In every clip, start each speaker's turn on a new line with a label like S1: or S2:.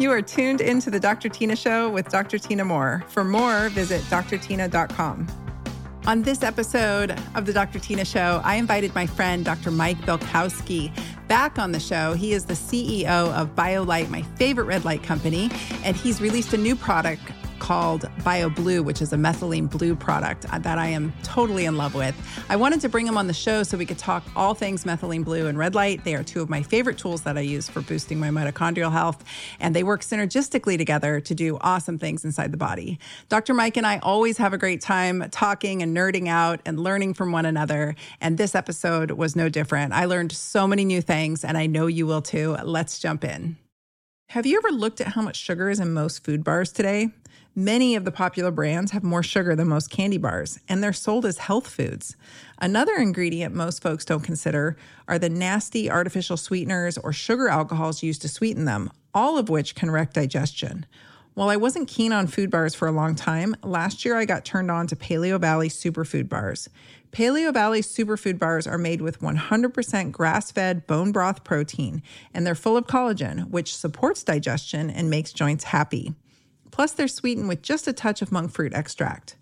S1: You are tuned into the Dr. Tyna Show with Dr. Tyna Moore. For more, visit drtyna.com. On this episode of the Dr. Tyna Show, I invited my friend, Dr. Mike Belkowski, back on the show. He is the CEO of BioLight, my favorite red light company, and he's released a new product called BioBlue, which is a methylene blue product that I am totally in love with. I wanted to bring him on the show so we could talk all things methylene blue and red light. They are two of my favorite tools that I use for boosting my mitochondrial health, and they work synergistically together to do awesome things inside the body. Dr. Mike and I always have a great time talking and nerding out and learning from one another, and this episode was no different. I learned so many new things, and I know you will too. Let's jump in. Have you ever looked at how much sugar is in most food bars today? Many of the popular brands have more sugar than most candy bars, and they're sold as health foods. Another ingredient most folks don't consider are the nasty artificial sweeteners or sugar alcohols used to sweeten them, all of which can wreck digestion. While I wasn't keen on food bars for a long time, last year I got turned on to Paleovalley superfood bars. Paleovalley superfood bars are made with 100% grass fed bone broth protein, and they're full of collagen, which supports digestion and makes joints happy. Plus, they're sweetened with just a touch of monk fruit extract.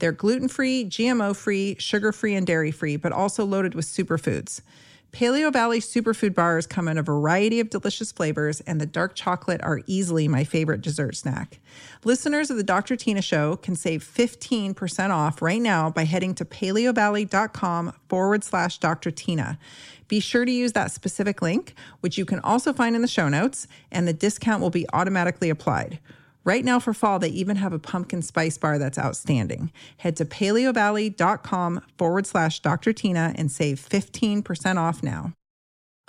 S1: They're gluten free, GMO free, sugar free, and dairy free, but also loaded with superfoods. Paleovalley superfood bars come in a variety of delicious flavors, and the dark chocolate are easily my favorite dessert snack. Listeners of the Dr. Tyna Show can save 15% off right now by heading to paleovalley.com forward slash Dr. Tyna. Be sure to use that specific link, which you can also find in the show notes, and the discount will be automatically applied. Right now for fall, they even have a pumpkin spice bar that's outstanding. Head to paleovalley.com forward slash Dr. Tyna and save 15% off now.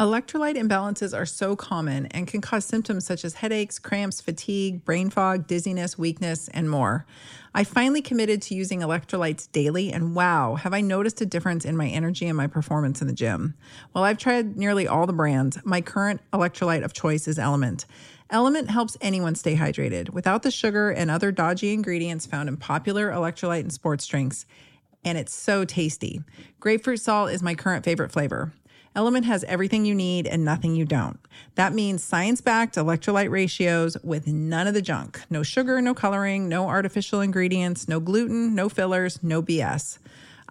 S1: Electrolyte imbalances are so common and can cause symptoms such as headaches, cramps, fatigue, brain fog, dizziness, weakness, and more. I finally committed to using electrolytes daily, and wow, have I noticed a difference in my energy and my performance in the gym. While I've tried nearly all the brands, my current electrolyte of choice is Element. Element helps anyone stay hydrated without the sugar and other dodgy ingredients found in popular electrolyte and sports drinks. And it's so tasty. Grapefruit salt is my current favorite flavor. Element has everything you need and nothing you don't. That means science backed electrolyte ratios with none of the junk. No sugar, no coloring, no artificial ingredients, no gluten, no fillers, no BS.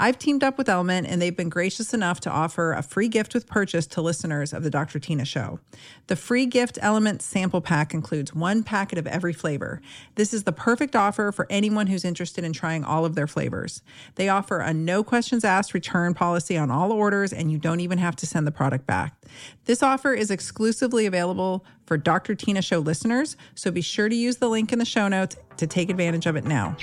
S1: I've teamed up with Element and they've been gracious enough to offer a free gift with purchase to listeners of the Dr. Tyna Show. The free gift Element sample pack includes one packet of every flavor. This is the perfect offer for anyone who's interested in trying all of their flavors. They offer a no questions asked return policy on all orders, and you don't even have to send the product back. This offer is exclusively available for Dr. Tyna Show listeners, so be sure to use the link in the show notes to take advantage of it now.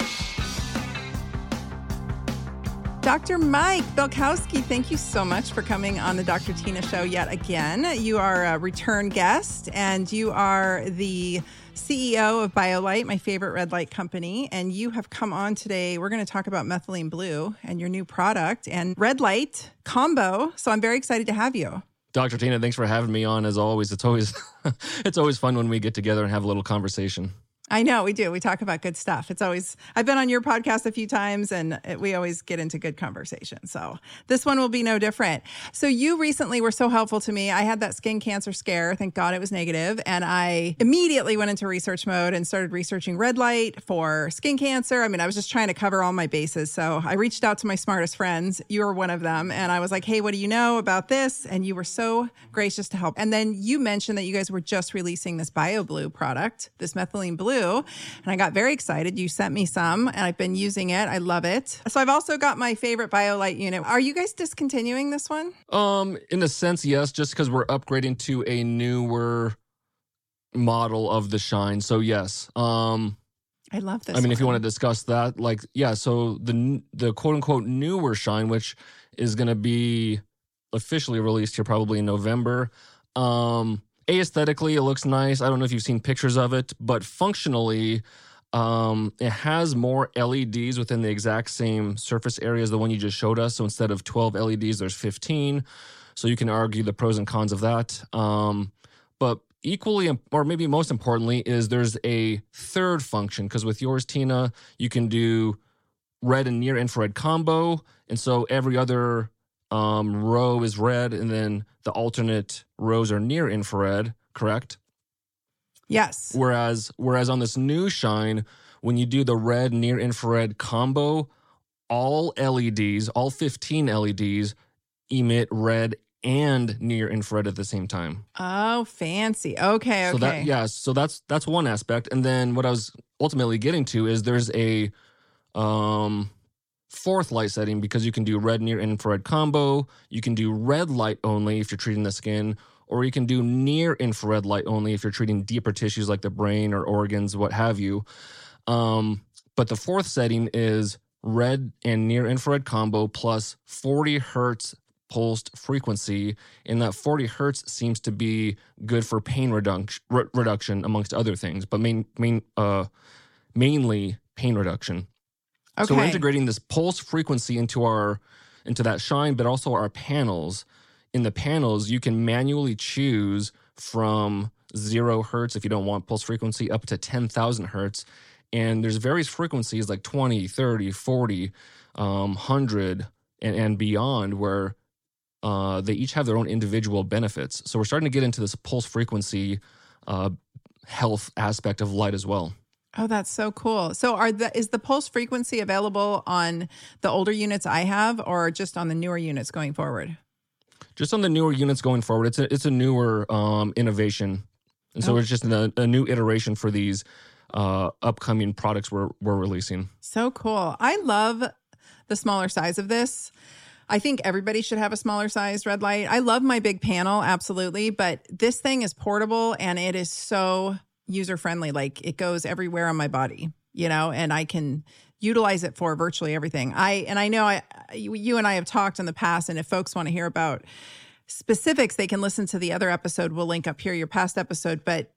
S1: Dr. Mike Belkowski, thank you so much for coming on the Dr. Tyna Show yet again. You are a return guest and you are the CEO of BioLight, my favorite red light company. And you have come on today. We're going to talk about methylene blue and your new product and red light combo. So I'm very excited to have you.
S2: Dr. Tyna, thanks for having me on as always. It's always it's always fun when we get together and have a little conversation.
S1: I know we do. We talk about good stuff. It's always, I've been on your podcast a few times and it, we always get into good conversation. So this one will be no different. So you recently were so helpful to me. I had that skin cancer scare. Thank God it was negative, And I immediately went into research mode and started researching red light for skin cancer. I mean, I was just trying to cover all my bases. So I reached out to my smartest friends. You were one of them. And I was like, hey, what do you know about this? And you were so gracious to help. And then you mentioned that you guys were just releasing this BioBlue product, this methylene blue blue. And I got very excited. You sent me some and I've been using it. I love it. So I've also got my favorite BioLight unit. Are you guys discontinuing this one?
S2: Um, in a sense, yes, just because we're upgrading to a newer model of the shine. So yes. Um
S1: I love this.
S2: I mean,
S1: one.
S2: if you want to discuss that, like, yeah. So the the quote unquote newer shine, which is going to be officially released here probably in November. Um, aesthetically, it looks nice. I don't know if you've seen pictures of it, but functionally, um, it has more LEDs within the exact same surface area as the one you just showed us. So instead of 12 LEDs, there's 15. So you can argue the pros and cons of that. Um, but equally, or maybe most importantly, is there's a third function because with yours, Tyna, you can do red and near infrared combo. And so every other um, row is red, and then the alternate rows are near infrared, correct?
S1: Yes.
S2: Whereas whereas on this new shine, when you do the red near infrared combo, all LEDs, all 15 LEDs emit red and near infrared at the same time.
S1: Oh, fancy. Okay, okay.
S2: So that yeah, so that's that's one aspect. And then what I was ultimately getting to is there's a um fourth light setting because you can do red near infrared combo, you can do red light only if you're treating the skin, or you can do near infrared light only if you're treating deeper tissues like the brain or organs, what have you. Um, but the fourth setting is red and near infrared combo plus 40 hertz pulsed frequency, and that 40 hertz seems to be good for pain reduction, re- reduction amongst other things, but main, main, uh, mainly pain reduction.
S1: Okay.
S2: So we're integrating this pulse frequency into our into that shine, but also our panels. In the panels, you can manually choose from zero hertz if you don't want pulse frequency up to 10,000 hertz. And there's various frequencies like 20, 30, 40, um, 100, and, and beyond where uh, they each have their own individual benefits. So we're starting to get into this pulse frequency uh, health aspect of light as well.
S1: Oh, that's so cool. So are the is the pulse frequency available on the older units I have or just on the newer units going forward?
S2: just on the newer units going forward it's a it's a newer um innovation and so
S1: Oh.
S2: it's just a, a new iteration for these uh upcoming products we're we're releasing
S1: So cool. I love the smaller size of this. I think everybody should have a smaller size red light. I love my big panel, absolutely, but this thing is portable and it is so user friendly. Like it goes everywhere on my body, you know, and I can utilize it for virtually everything. I and I know I you you and I have talked in the past and if folks want to hear about specifics, they can listen to the other episode. We'll link up here your past episode, but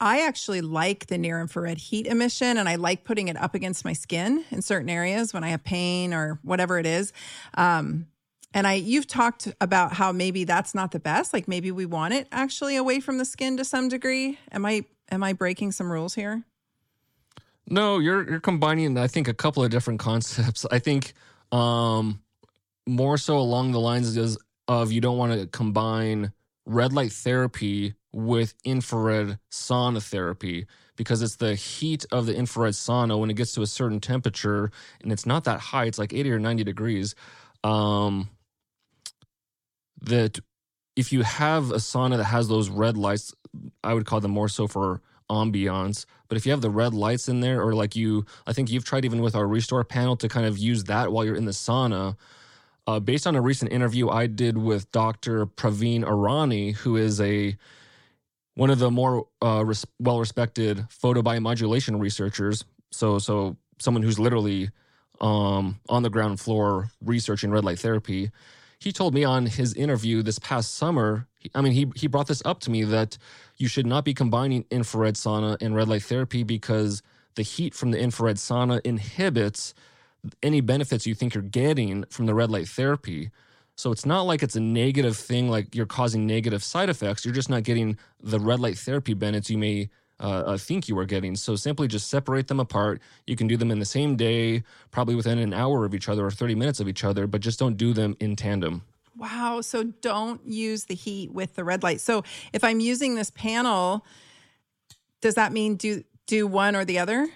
S1: I actually like the near infrared heat emission and I like putting it up against my skin in certain areas when I have pain or whatever it is. Um, and I you've talked about how maybe that's not the best. Like maybe we want it actually away from the skin to some degree. Am I am I breaking some rules here?
S2: no you're you're combining i think a couple of different concepts i think um more so along the lines is of you don't want to combine red light therapy with infrared sauna therapy because it's the heat of the infrared sauna when it gets to a certain temperature and it's not that high it's like 80 or 90 degrees um that if you have a sauna that has those red lights i would call them more so for ambiance but if you have the red lights in there or like you i think you've tried even with our restore panel to kind of use that while you're in the sauna uh, based on a recent interview I did with Dr. Praveen Arany, who is a one of the more uh, res- well-respected photobiomodulation researchers. So, so someone who's literally um, on the ground floor researching red light therapy. He told me on his interview this past summer. I mean, he he brought this up to me that you should not be combining infrared sauna and red light therapy because the heat from the infrared sauna inhibits any benefits you think you're getting from the red light therapy. So it's not like it's a negative thing, like you're causing negative side effects. You're just not getting the red light therapy benefits you may uh, uh, think you are getting. So simply just separate them apart. You can do them in the same day, probably within an hour of each other or 30 minutes of each other, but just don't do them in tandem.
S1: Wow. So don't use the heat with the red light. So if I'm using this panel, does that mean do do one or the other?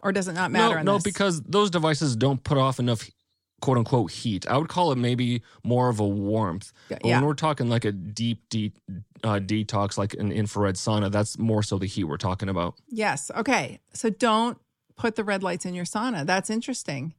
S1: Or does it not matter?
S2: no, no,
S1: this?
S2: because those devices don't put off enough quote unquote heat. I would call it maybe more of a warmth. But
S1: yeah.
S2: when we're talking like a deep, deep uh, detox, like an infrared sauna, that's more so the heat we're talking about.
S1: Yes. Okay. So don't put the red lights in your sauna. That's interesting.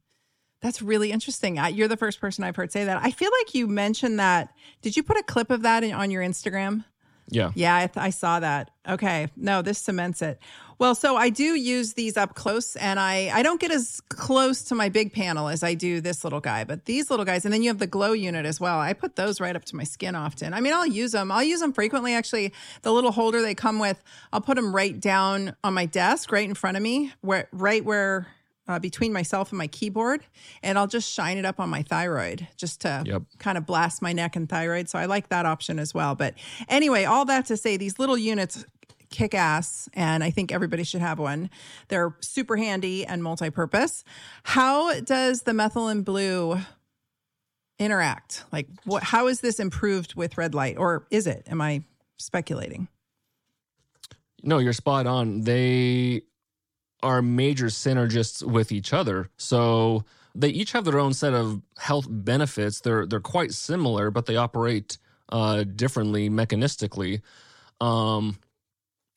S1: That's really interesting. I, you're the first person I've heard say that. I feel like you mentioned that. Did you put a clip of that in, on your Instagram?
S2: Yeah.
S1: Yeah, I, th- I saw that. Okay. No, this cements it. Well, so I do use these up close and I, I don't get as close to my big panel as I do this little guy, but these little guys, and then you have the glow unit as well. I put those right up to my skin often. I mean, I'll use them. I'll use them frequently. Actually, the little holder they come with, I'll put them right down on my desk, right in front of me, where right where uh, between myself and my keyboard, and I'll just shine it up on my thyroid just to
S2: Yep.
S1: kind of blast my neck and thyroid. So I like that option as well. But anyway, all that to say, these little units kick ass, and I think everybody should have one. They're super handy and multi purpose. How does the methylene blue interact? Like, what, how is this improved with red light, or is it? Am I speculating?
S2: No, you're spot on. They are major synergists with each other. So they each have their own set of health benefits. They're they're quite similar, but they operate uh, differently mechanistically. Um,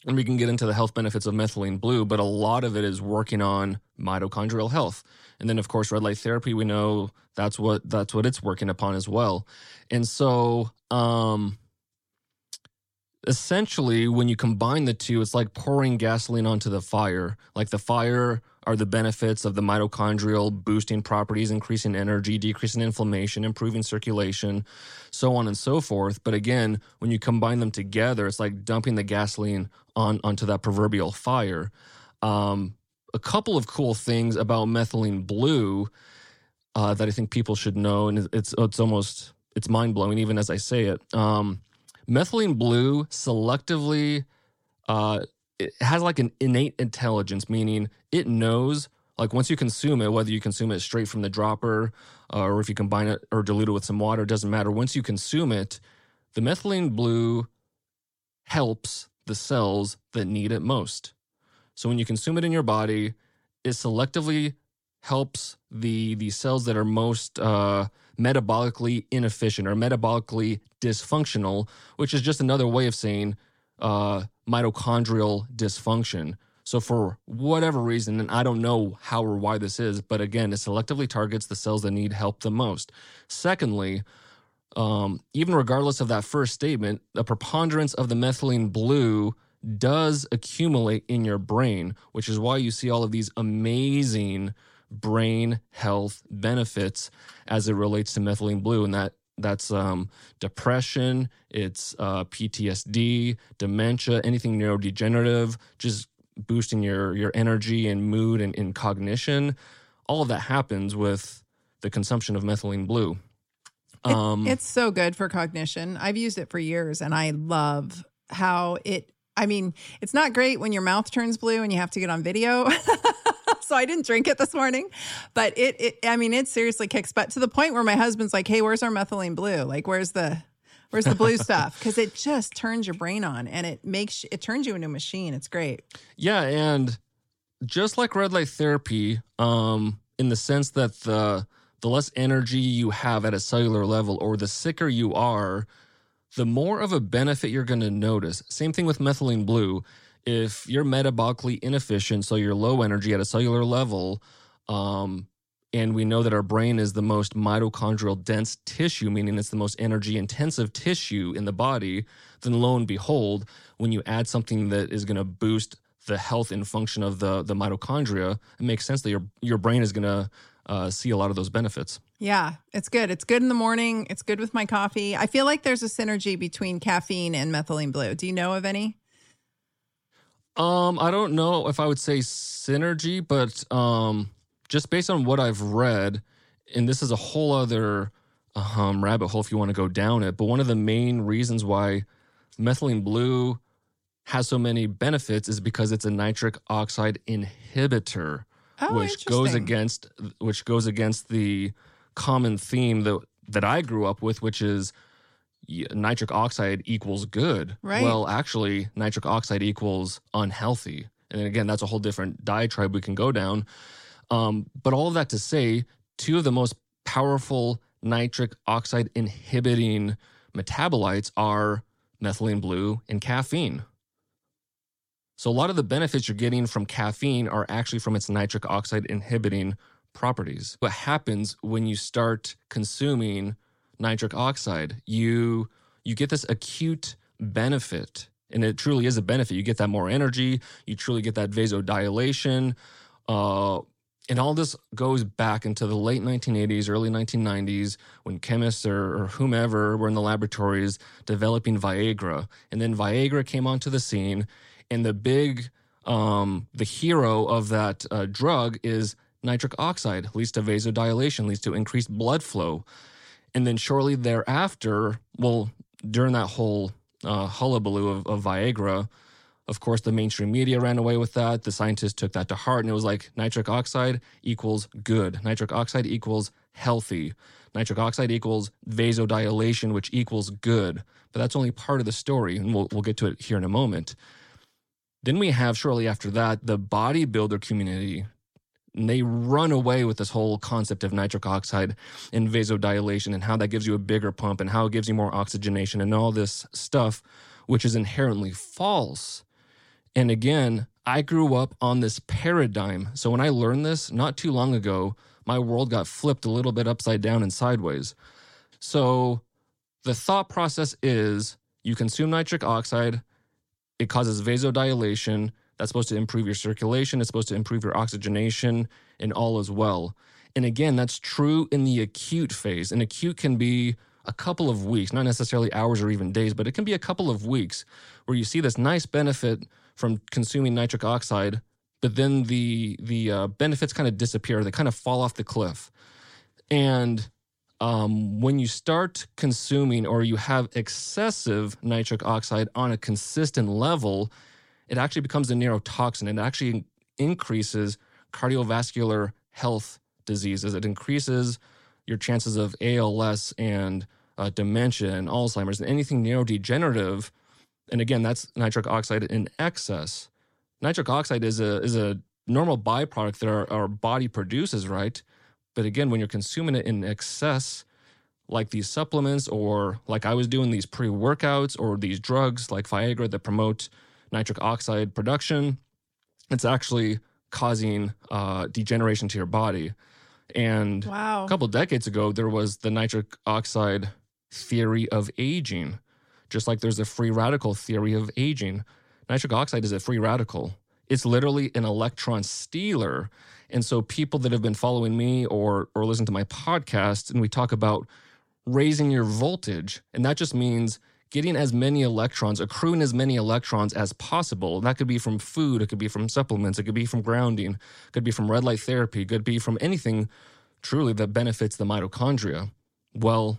S2: and we can get into the health benefits of methylene blue, but a lot of it is working on mitochondrial health. And then of course red light therapy, we know that's what that's what it's working upon as well. And so um essentially when you combine the two, it's like pouring gasoline onto the fire. Like the fire are the benefits of the mitochondrial boosting properties, increasing energy, decreasing inflammation, improving circulation, so on and so forth. But again, when you combine them together, it's like dumping the gasoline on onto that proverbial fire. Um, a couple of cool things about methylene blue uh, that I think people should know, and it's it's almost it's mind blowing even as I say it. Um, methylene blue selectively uh, it has like an innate intelligence, meaning it knows like once you consume it, whether you consume it straight from the dropper uh, or if you combine it or dilute it with some water, it doesn't matter. Once you consume it, the methylene blue helps the cells that need it most. So when you consume it in your body, it selectively helps the the cells that are most uh, metabolically inefficient or metabolically dysfunctional, which is just another way of saying uh, mitochondrial dysfunction. So, for whatever reason, and I don't know how or why this is, but again, it selectively targets the cells that need help the most. Secondly, um, even regardless of that first statement, the preponderance of the methylene blue does accumulate in your brain, which is why you see all of these amazing brain health benefits as it relates to methylene blue. And that that's um, depression, it's uh, PTSD, dementia, anything neurodegenerative, just boosting your your energy and mood and, and cognition. All of that happens with the consumption of methylene blue.
S1: Um, it, it's so good for cognition. I've used it for years, and I love how it. I mean, it's not great when your mouth turns blue and you have to get on video. so I didn't drink it this morning. But it, it, I mean, it seriously kicks butt to the point where my husband's like, "Hey, where's our methylene blue? Like, where's the, where's the blue stuff? Because it just turns your brain on and it makes it turns you into a machine. It's great.
S2: Yeah, and just like red light therapy, um, in the sense that the the less energy you have at a cellular level, or the sicker you are, the more of a benefit you're going to notice. Same thing with methylene blue if you're metabolically inefficient, so you're low energy at a cellular level, um, and we know that our brain is the most mitochondrial dense tissue, meaning it's the most energy intensive tissue in the body, then lo and behold, when you add something that is going to boost the health and function of the, the mitochondria, it makes sense that your, your brain is going to uh, see a lot of those benefits.
S1: Yeah, it's good. It's good in the morning. It's good with my coffee. I feel like there's a synergy between caffeine and methylene blue. Do you know of any?
S2: Um, I don't know if I would say synergy, but um, just based on what I've read, and this is a whole other um, rabbit hole if you want to go down it. But one of the main reasons why methylene blue has so many benefits is because it's a nitric oxide inhibitor,
S1: oh,
S2: which goes against which goes against the common theme that that I grew up with, which is nitric oxide equals good.
S1: Right.
S2: Well, actually, nitric oxide equals unhealthy. And again, that's a whole different diatribe we can go down. Um, but all of that to say, two of the most powerful nitric oxide inhibiting metabolites are methylene blue and caffeine. So, a lot of the benefits you're getting from caffeine are actually from its nitric oxide inhibiting properties. What happens when you start consuming nitric oxide, you you get this acute benefit, and it truly is a benefit. You get that more energy, you truly get that vasodilation, uh, and all this goes back into the late 1980s, early 1990s, when chemists or, or whomever were in the laboratories developing Viagra, and then Viagra came onto the scene, and the big um, the hero of that uh, drug is nitric oxide leads to vasodilation leads to increased blood flow and then shortly thereafter, well, during that whole uh, hullabaloo of, of Viagra, of course, the mainstream media ran away with that. The scientists took that to heart, and it was like nitric oxide equals good. Nitric oxide equals healthy. Nitric oxide equals vasodilation, which equals good. But that's only part of the story, and we'll, we'll get to it here in a moment. Then we have shortly after that the bodybuilder community. And they run away with this whole concept of nitric oxide and vasodilation and how that gives you a bigger pump and how it gives you more oxygenation and all this stuff, which is inherently false. And again, I grew up on this paradigm. So when I learned this not too long ago, my world got flipped a little bit upside down and sideways. So the thought process is you consume nitric oxide, it causes vasodilation. That's supposed to improve your circulation, it's supposed to improve your oxygenation, and all as well. And again, that's true in the acute phase. And acute can be a couple of weeks, not necessarily hours or even days, but it can be a couple of weeks where you see this nice benefit from consuming nitric oxide, but then the the uh, benefits kind of disappear. They kind of fall off the cliff. And um, when you start consuming or you have excessive nitric oxide on a consistent level, it actually becomes a neurotoxin. It actually increases cardiovascular health diseases. It increases your chances of ALS and uh, dementia and Alzheimer's and anything neurodegenerative. And again, that's nitric oxide in excess. Nitric oxide is a is a normal byproduct that our, our body produces, right? But again, when you're consuming it in excess, like these supplements or like I was doing these pre workouts or these drugs like Viagra that promote nitric oxide production, it's actually causing uh, degeneration to your body. And
S1: wow.
S2: a couple decades ago, there was the nitric oxide theory of aging, just like there's a free radical theory of aging. Nitric oxide is a free radical. It's literally an electron stealer. And so people that have been following me or or listen to my podcast and we talk about raising your voltage, and that just means getting as many electrons, accruing as many electrons as possible. That could be from food, it could be from supplements, it could be from grounding, it could be from red light therapy, it could be from anything truly that benefits the mitochondria. Well,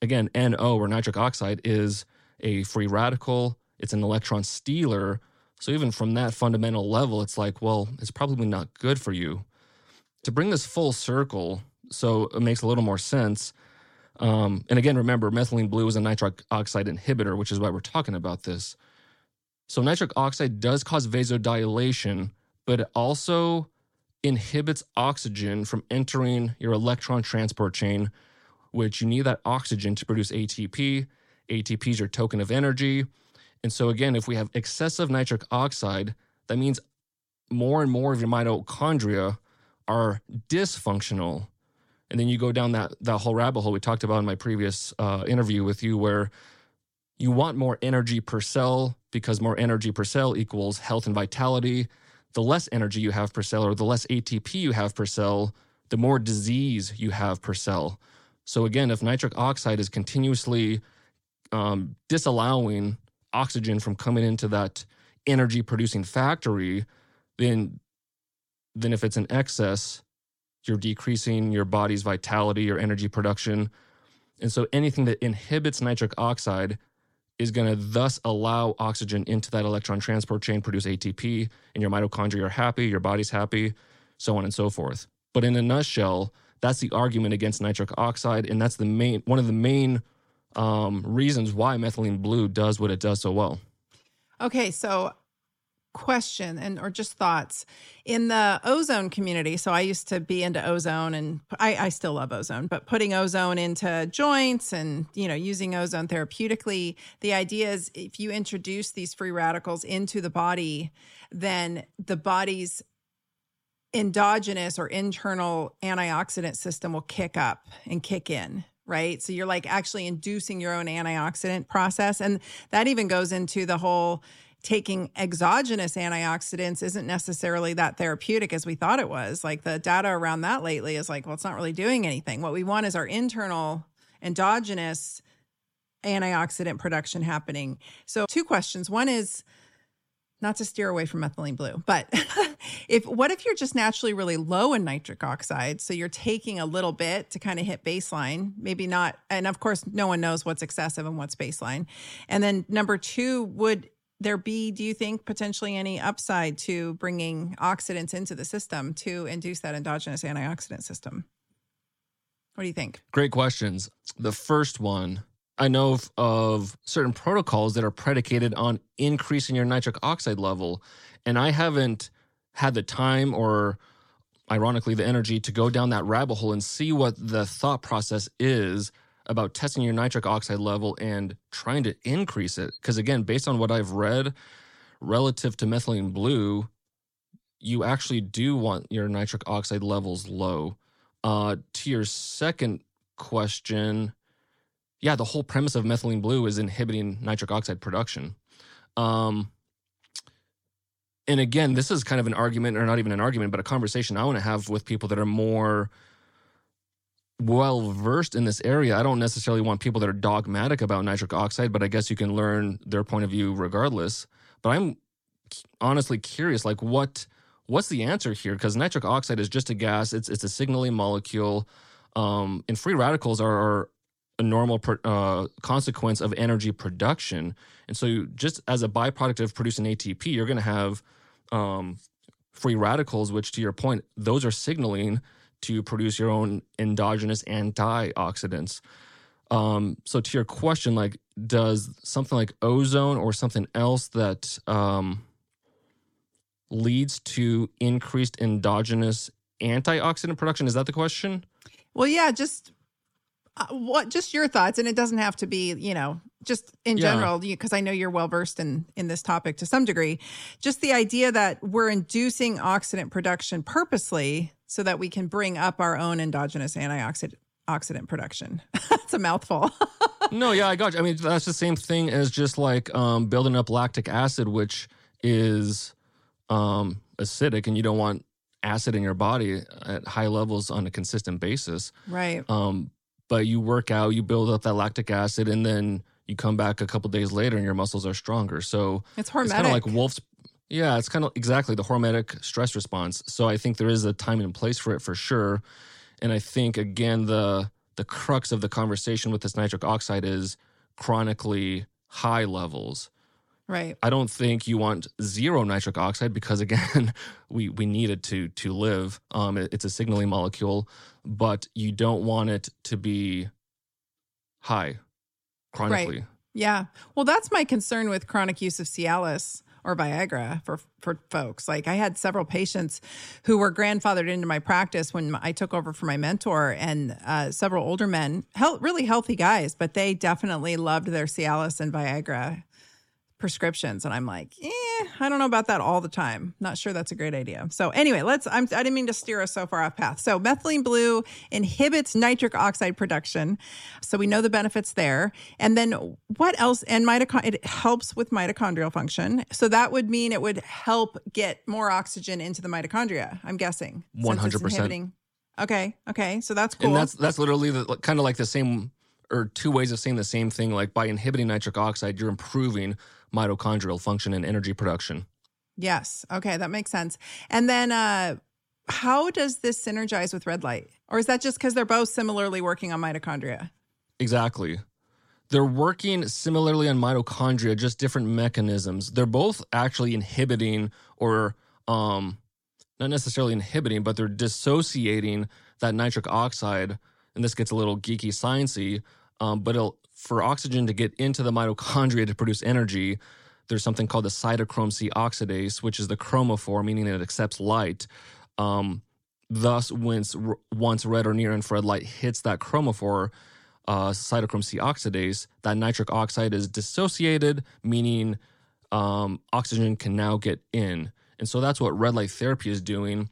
S2: again, NO or nitric oxide is a free radical, it's an electron stealer. So even from that fundamental level, it's like, well, it's probably not good for you. To bring this full circle, so it makes a little more sense. Um, and again, remember, methylene blue is a nitric oxide inhibitor, which is why we're talking about this. So nitric oxide does cause vasodilation, but it also inhibits oxygen from entering your electron transport chain, which you need that oxygen to produce ATP. ATP is your token of energy. And so, again, if we have excessive nitric oxide, that means more and more of your mitochondria are dysfunctional. And then you go down that, that whole rabbit hole we talked about in my previous uh, interview with you, where you want more energy per cell because more energy per cell equals health and vitality. The less energy you have per cell or the less ATP you have per cell, the more disease you have per cell. So, again, if nitric oxide is continuously um, disallowing oxygen from coming into that energy producing factory, then then if it's in excess, you're decreasing your body's vitality or energy production. And so anything that inhibits nitric oxide is going to thus allow oxygen into that electron transport chain, produce ATP, and your mitochondria are happy, your body's happy, so on and so forth. But in a nutshell, that's the argument against nitric oxide, and that's the main one of the main um, reasons why methylene blue does what it does so well.
S1: Okay, so question and or just thoughts in the ozone community so i used to be into ozone and I, I still love ozone but putting ozone into joints and you know using ozone therapeutically the idea is if you introduce these free radicals into the body then the body's endogenous or internal antioxidant system will kick up and kick in right? So you're like actually inducing your own antioxidant process. And that even goes into the whole taking exogenous antioxidants isn't necessarily that therapeutic as we thought it was. Like the data around that lately is like, well, it's not really doing anything. What we want is our internal endogenous antioxidant production happening. So, two questions. One is, not to steer away from methylene blue, but if what if you're just naturally really low in nitric oxide, so you're taking a little bit to kind of hit baseline, maybe not, and of course, no one knows what's excessive and what's baseline. And then number two, would there be, do you think, potentially any upside to bringing oxidants into the system to induce that endogenous antioxidant system? What do you think?
S2: Great questions. The first one, I know of, of certain protocols that are predicated on increasing your nitric oxide level. And I haven't had the time or ironically the energy to go down that rabbit hole and see what the thought process is about testing your nitric oxide level and trying to increase it because again based on what i've read relative to methylene blue you actually do want your nitric oxide levels low uh, to your second question yeah the whole premise of methylene blue is inhibiting nitric oxide production um, and again, this is kind of an argument, or not even an argument, but a conversation I want to have with people that are more well versed in this area. I don't necessarily want people that are dogmatic about nitric oxide, but I guess you can learn their point of view regardless. But I'm honestly curious, like what what's the answer here? Because nitric oxide is just a gas. It's it's a signaling molecule, um, and free radicals are, are normal uh, consequence of energy production. And so, just as a byproduct of producing ATP, you're going to have um, free radicals, which, to your point, those are signaling to produce your own endogenous antioxidants. Um, so, to your question, like, does something like ozone or something else that um, leads to increased endogenous antioxidant production? Is that the question?
S1: Well, yeah, just uh, what just your thoughts and it doesn't have to be you know just in yeah. general because i know you're well versed in in this topic to some degree. Just the idea that we're inducing oxidant production purposely so that we can bring up our own endogenous antioxidant oxidant production. That's a mouthful.
S2: No yeah i got you. I mean that's the same thing as just like um, building up lactic acid which is um, acidic and you don't want acid in your body at high levels on a consistent basis.
S1: Right.
S2: Um, but you work out, you build up that lactic acid, and then you come back a couple days later and your muscles are stronger. So
S1: it's hormetic. It's
S2: kind of like Wolff's. Yeah, it's kind of exactly the hormetic stress response. So I think there is a time and place for it for sure. And I think again the the crux of the conversation with this nitric oxide is chronically high levels.
S1: Right.
S2: I don't think you want zero nitric oxide because again, we we need it to to live. Um, it, it's a signaling molecule, but you don't want it to be high chronically.
S1: Right. Yeah. Well, that's my concern with chronic use of Cialis or Viagra for for folks. Like I had several patients who were grandfathered into my practice when I took over for my mentor, and uh, several older men, really healthy guys, but they definitely loved their Cialis and Viagra prescriptions. And i'm like eh, i don't know about that all the time. Not sure that's a great idea. So anyway let's I'm, i didn't mean to steer us so far off path. So methylene blue inhibits nitric oxide production. So we know the benefits there. And then what else? And mitochondria it helps with mitochondrial function. So that would mean it would help get more oxygen into the mitochondria i'm guessing
S2: 100%
S1: okay okay. So that's cool.
S2: and that's that's literally the, kind of like the same or two ways of saying the same thing like by inhibiting nitric oxide you're improving mitochondrial function and energy production.
S1: Yes. Okay, that makes sense. And then uh how does this synergize with red light? Or is that just because they're both similarly working on mitochondria?
S2: Exactly. They're working similarly on mitochondria, just different mechanisms. They're both actually inhibiting or um not necessarily inhibiting, but they're dissociating that nitric oxide. And this gets a little geeky sciencey, um, but for oxygen to get into the mitochondria to produce energy, there's something called the cytochrome C oxidase, which is the chromophore, meaning that it accepts light. Um, thus, once, once red or near infrared light hits that chromophore, uh, cytochrome C oxidase, that nitric oxide is dissociated, meaning um, oxygen can now get in. And so that's what red light therapy is doing.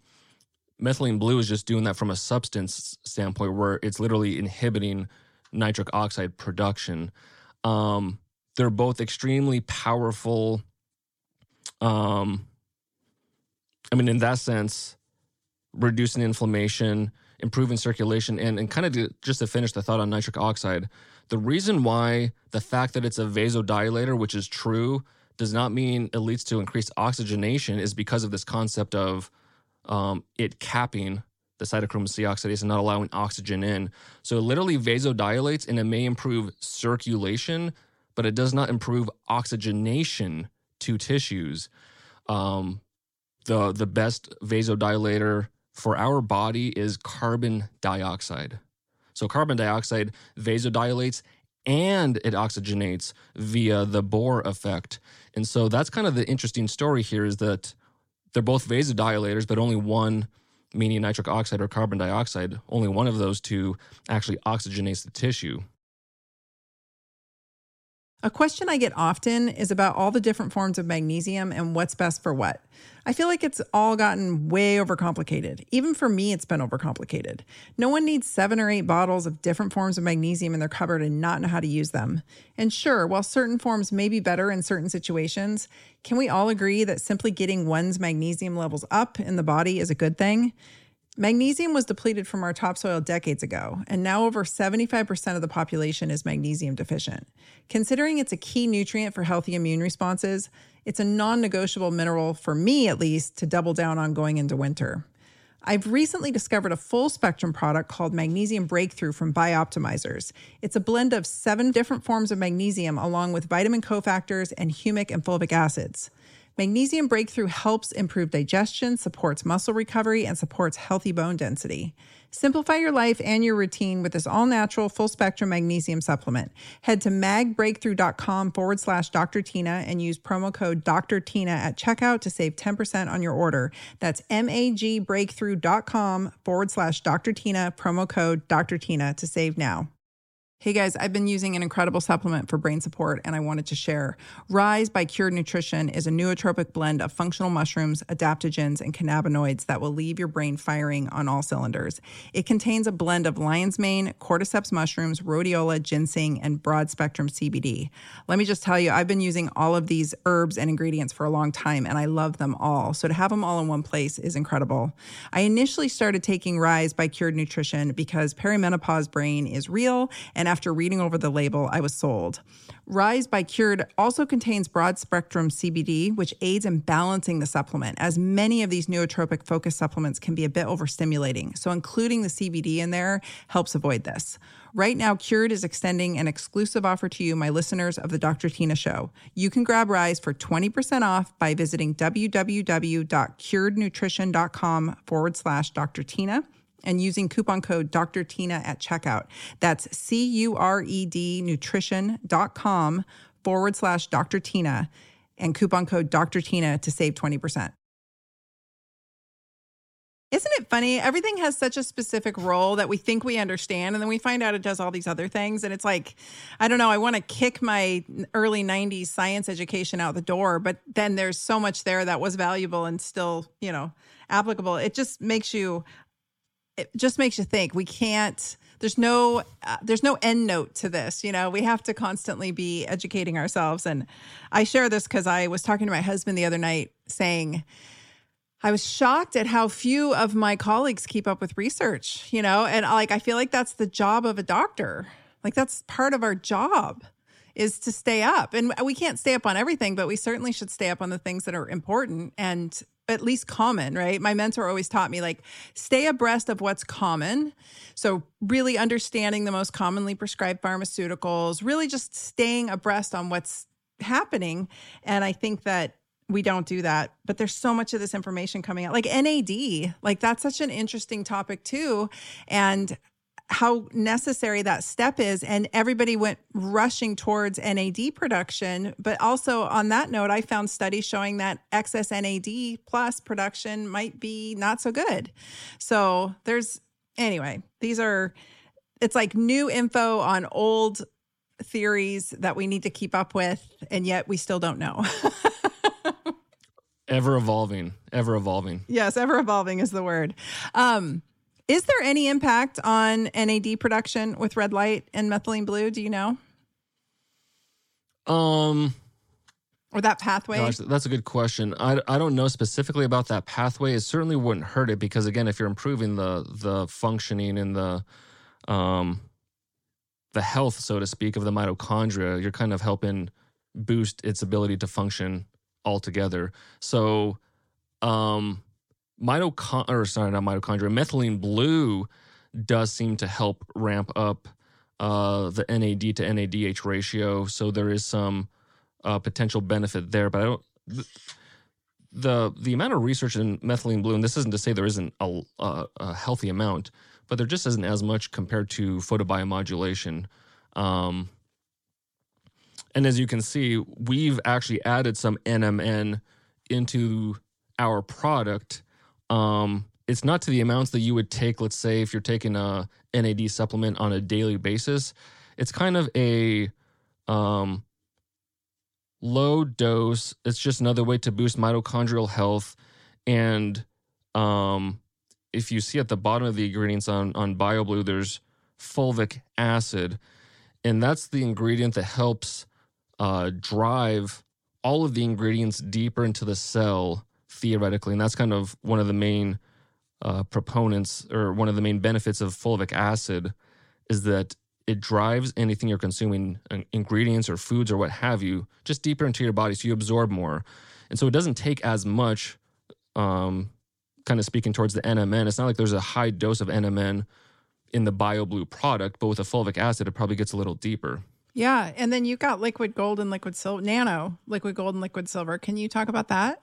S2: Methylene blue is just doing that from a substance standpoint, where it's literally inhibiting nitric oxide production. Um, they're both extremely powerful. Um, I mean, in that sense, reducing inflammation, improving circulation, and, and kind of to, just to finish the thought on nitric oxide, the reason why the fact that it's a vasodilator, which is true, does not mean it leads to increased oxygenation is because of this concept of um, it capping the cytochrome C oxidase and not allowing oxygen in. So it literally vasodilates and it may improve circulation, but it does not improve oxygenation to tissues. Um, the the best vasodilator for our body is carbon dioxide. So carbon dioxide vasodilates and it oxygenates via the Bohr effect. And so that's kind of the interesting story here is that they're both vasodilators, but only one, meaning nitric oxide or carbon dioxide, only one of those two actually oxygenates the tissue.
S1: A question I get often is about all the different forms of magnesium and what's best for what. I feel like it's all gotten way overcomplicated. Even for me, it's been overcomplicated. No one needs seven or eight bottles of different forms of magnesium in their cupboard and not know how to use them. And sure, while certain forms may be better in certain situations, can we all agree that simply getting one's magnesium levels up in the body is a good thing? Magnesium was depleted from our topsoil decades ago, and now over 75% of the population is magnesium deficient. Considering it's a key nutrient for healthy immune responses, it's a non negotiable mineral, for me at least, to double down on going into winter. I've recently discovered a full spectrum product called Magnesium Breakthrough from Bioptimizers. It's a blend of seven different forms of magnesium, along with vitamin cofactors and humic and fulvic acids. Magnesium Breakthrough helps improve digestion, supports muscle recovery, and supports healthy bone density. Simplify your life and your routine with this all natural, full spectrum magnesium supplement. Head to magbreakthrough.com forward slash Dr. Tyna and use promo code Dr. Tyna at checkout to save 10% on your order. That's magbreakthrough.com forward slash Dr. Tyna, promo code Dr. Tyna to save now. Hey guys, I've been using an incredible supplement for brain support and I wanted to share. Rise by Cured Nutrition is a nootropic blend of functional mushrooms, adaptogens, and cannabinoids that will leave your brain firing on all cylinders. It contains a blend of lion's mane, cordyceps mushrooms, rhodiola, ginseng, and broad spectrum CBD. Let me just tell you, I've been using all of these herbs and ingredients for a long time and I love them all. So to have them all in one place is incredible. I initially started taking Rise by Cured Nutrition because perimenopause brain is real and after reading over the label, I was sold. Rise by Cured also contains broad spectrum CBD, which aids in balancing the supplement, as many of these nootropic focused supplements can be a bit overstimulating. So, including the CBD in there helps avoid this. Right now, Cured is extending an exclusive offer to you, my listeners of the Dr. Tyna Show. You can grab Rise for 20% off by visiting www.curednutrition.com forward slash Dr. Tyna and using coupon code Dr. Tyna at checkout. That's C U R E D nutrition.com forward slash Dr. Tyna and coupon code Dr. Tina to save 20%. Isn't it funny? Everything has such a specific role that we think we understand, and then we find out it does all these other things. And it's like, I don't know, I want to kick my early 90s science education out the door, but then there's so much there that was valuable and still, you know, applicable. It just makes you it just makes you think. We can't there's no uh, there's no end note to this you know? We have to constantly be educating ourselves. And i share this because i was talking to my husband the other night saying i was shocked at how few of my colleagues keep up with research you know? And like i feel like that's the job of a doctor. Like that's part of our job is to stay up. And we can't stay up on everything but we certainly should stay up on the things that are important. And at least common, right? My mentor always taught me like stay abreast of what's common. So, really understanding the most commonly prescribed pharmaceuticals, really just staying abreast on what's happening. And I think that we don't do that, but there's so much of this information coming out. Like NAD, like that's such an interesting topic too. And how necessary that step is and everybody went rushing towards NAD production but also on that note I found studies showing that excess NAD plus production might be not so good. So there's anyway, these are it's like new info on old theories that we need to keep up with and yet we still don't know.
S2: ever evolving, ever evolving.
S1: Yes, ever evolving is the word. Um is there any impact on NAD production with red light and methylene blue? Do you know?
S2: Um,
S1: or that pathway?
S2: Gosh, that's a good question. I, I don't know specifically about that pathway. It certainly wouldn't hurt it because again, if you're improving the the functioning and the um the health, so to speak, of the mitochondria, you're kind of helping boost its ability to function altogether. So um mitochondria, or sorry, not mitochondria, methylene blue does seem to help ramp up uh, the NAD to NADH ratio. So there is some uh, potential benefit there, but I don't. The the amount of research in methylene blue, and this isn't to say there isn't a, a, a healthy amount, but there just isn't as much compared to photobiomodulation. Um, and as you can see, we've actually added some NMN into our product. Um, it's not to the amounts that you would take, let's say, if you're taking a NAD supplement on a daily basis. It's kind of a um, low dose. It's just another way to boost mitochondrial health. And um, if you see at the bottom of the ingredients on, on BioBlue, there's fulvic acid. And that's the ingredient that helps uh, drive all of the ingredients deeper into the cell theoretically. And that's kind of one of the main uh, proponents or one of the main benefits of fulvic acid is that it drives anything you're consuming, uh, ingredients or foods or what have you, just deeper into your body so you absorb more. And so it doesn't take as much, um, kind of speaking towards the NMN. It's not like there's a high dose of NMN in the BioBlue product, but with a fulvic acid, it probably gets a little deeper.
S1: Yeah. And then you've got liquid gold and liquid silver, nano, liquid gold and liquid silver. Can you talk about that?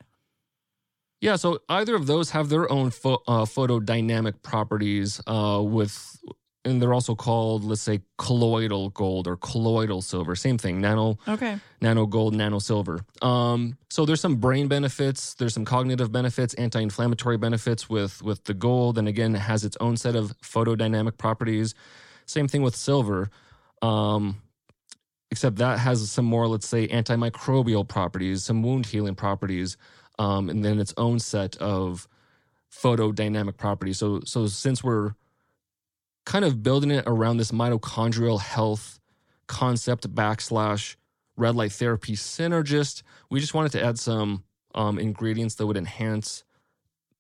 S2: Yeah, so either of those have their own pho- uh, photodynamic properties uh, with and they're also called, let's say, colloidal gold or colloidal silver. Same thing, nano,
S1: okay,
S2: nano gold, nano silver. Um, so there's some brain benefits, there's some cognitive benefits, anti-inflammatory benefits with with the gold, and again, it has its own set of photodynamic properties. Same thing with silver, um, except that has some more, let's say, antimicrobial properties, some wound healing properties, um, and then its own set of photodynamic properties. So so since we're kind of building it around this mitochondrial health concept backslash red light therapy synergist. We just wanted to add some um, ingredients that would enhance,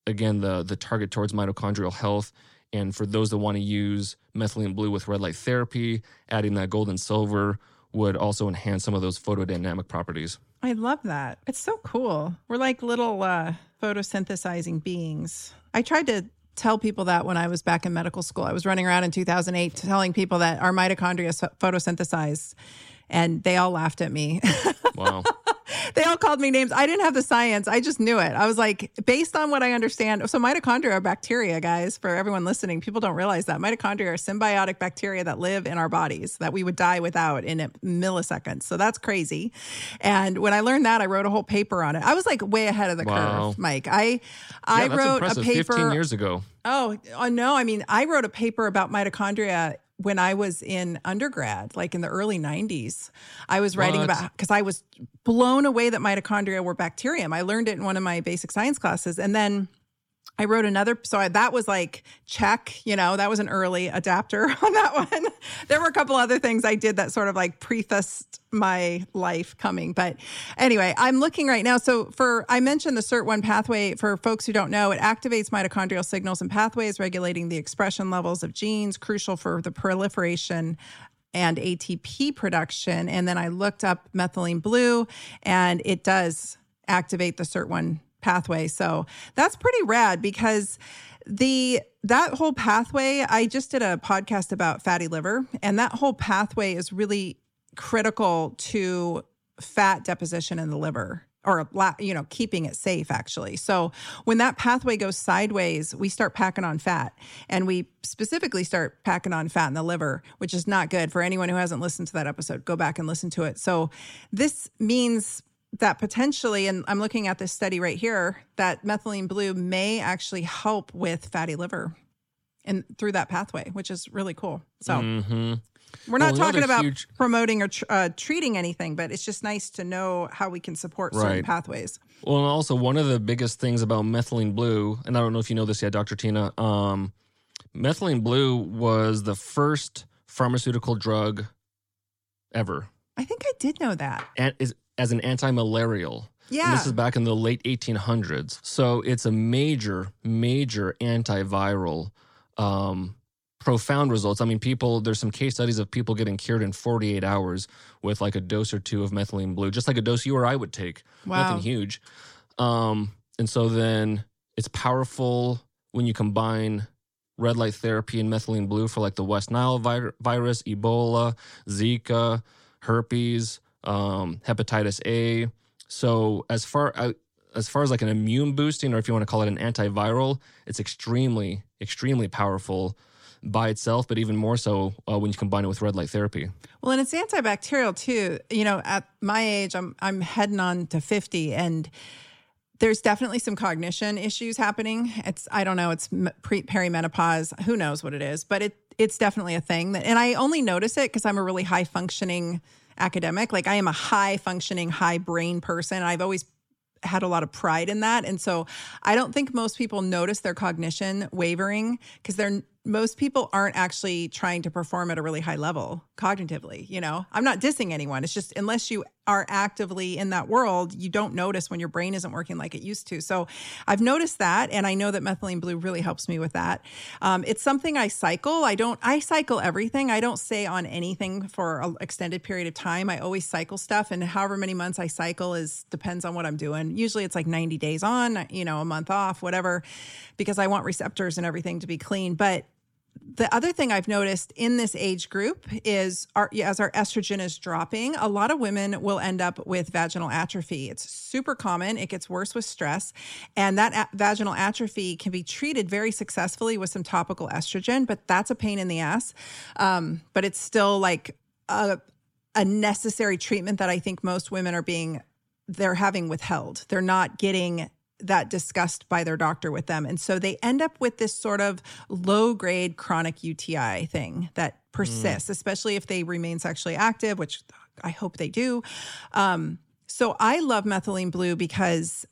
S2: again, the the target towards mitochondrial health. And for those that want to use methylene blue with red light therapy, adding that gold and silver would also enhance some of those photodynamic properties.
S1: I love that. It's so cool. We're like little uh, photosynthesizing beings. I tried to tell people that when I was back in medical school. I was running around in 2008 telling people that our mitochondria photosynthesize, and they all laughed at me.
S2: Wow.
S1: they all called me names. I didn't have the science. I just knew it. I was like, based on what I understand. So, mitochondria are bacteria, guys, for everyone listening. People don't realize that. Mitochondria are symbiotic bacteria that live in our bodies that we would die without in milliseconds. So, that's crazy. And when I learned that, I wrote a whole paper on it. I was like way ahead of the wow. curve, Mike. I, I
S2: yeah,
S1: wrote
S2: impressive.
S1: a paper
S2: 15 years ago.
S1: Oh, oh, no. I mean, I wrote a paper about mitochondria when I was in undergrad, like in the early 90s, I was writing what? about because I was blown away that mitochondria were bacterium. I learned it in one of my basic science classes. And then I wrote another, so I, that was like check, you know, that was an early adapter on that one. there were a couple other things I did that sort of like prefaced my life coming. But anyway, I'm looking right now. So for, I mentioned the SIRT1 pathway. For folks who don't know, it activates mitochondrial signals and pathways, regulating the expression levels of genes, crucial for the proliferation and ATP production. And then I looked up methylene blue, and it does activate the SIRT1 pathway. So that's pretty rad because the that whole pathway i just did a podcast about fatty liver and that whole pathway is really critical to fat deposition in the liver or you know keeping it safe actually. So when that pathway goes sideways we start packing on fat and we specifically start packing on fat in the liver which is not good for anyone who hasn't listened to that episode. Go back and listen to it. So this means that potentially, and I'm looking at this study right here, that methylene blue may actually help with fatty liver and through that pathway, which is really cool. So mm-hmm. we're not well, talking about huge... promoting or tr- uh, treating anything, but it's just nice to know how we can support certain pathways.
S2: Well, and also one of the biggest things about methylene blue, and I don't know if you know this yet, Dr. Tyna, um, methylene blue was the first pharmaceutical drug ever.
S1: I think I did know that.
S2: And is as an anti-malarial.
S1: Yeah.
S2: And this is back in the late 1800s. So it's a major, major antiviral. Um, profound results. I mean, people, there's some case studies of people getting cured in 48 hours with like a dose or two of methylene blue, just like a dose you or I would take.
S1: Wow.
S2: Nothing huge. Um, and so then it's powerful when you combine red light therapy and methylene blue for like the West Nile vi- virus, Ebola, Zika, herpes um, hepatitis A. So as far uh, as far as like an immune boosting, or if you want to call it an antiviral, it's extremely extremely powerful. by itself, but even more so uh, when you combine it with red light therapy.
S1: Well, and it's antibacterial too. You know, at my age, I'm I'm heading on to 50 and there's definitely some cognition issues happening. It's I don't know, it's pre perimenopause, who knows what it is, but it it's definitely a thing that and I only notice it cuz I'm a really high functioning academic. Like I am a high functioning, high brain person. I've always had a lot of pride in that. And so I don't think most people notice their cognition wavering because they're most people aren't actually trying to perform at a really high level cognitively you know? I'm not dissing anyone. It's just unless you are actively in that world you don't notice when your brain isn't working like it used to. So i've noticed that and i know that methylene blue really helps me with that. Um, it's something i cycle. I don't i cycle everything. I don't stay on anything for an extended period of time. I always cycle stuff and however many months i cycle is depends on what i'm doing. Usually it's like 90 days on you know a month off whatever because i want receptors and everything to be clean. But the other thing I've noticed in this age group is our, as our estrogen is dropping, a lot of women will end up with vaginal atrophy. It's super common. It gets worse with stress. And that a- vaginal atrophy can be treated very successfully with some topical estrogen, but that's a pain in the ass. Um, but it's still like a, a necessary treatment that I think most women are being, they're having withheld. They're not getting that discussed by their doctor with them. And so they end up with this sort of low grade chronic UTI thing that persists, mm. especially if they remain sexually active, which I hope they do. Um, so I love methylene blue because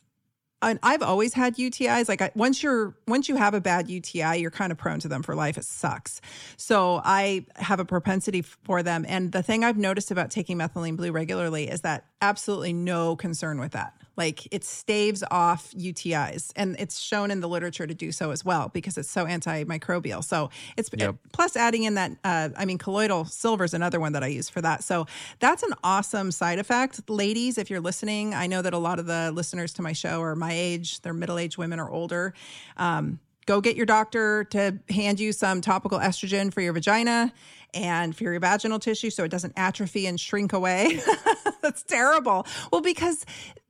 S1: and I've always had UTIs. Like I, once you're once you have a bad UTI, you're kind of prone to them for life. It sucks. So I have a propensity for them. And the thing I've noticed about taking methylene blue regularly is that absolutely no concern with that. Like it staves off UTIs, and it's shown in the literature to do so as well because it's so antimicrobial. So it's yep. plus adding in that. Uh, I mean, colloidal silver is another one that I use for that. So that's an awesome side effect, ladies. If you're listening, I know that a lot of the listeners to my show are my age. They're middle aged women or older. Um, go get your doctor to hand you some topical estrogen for your vagina and for your vaginal tissue so it doesn't atrophy and shrink away. That's terrible. Well, because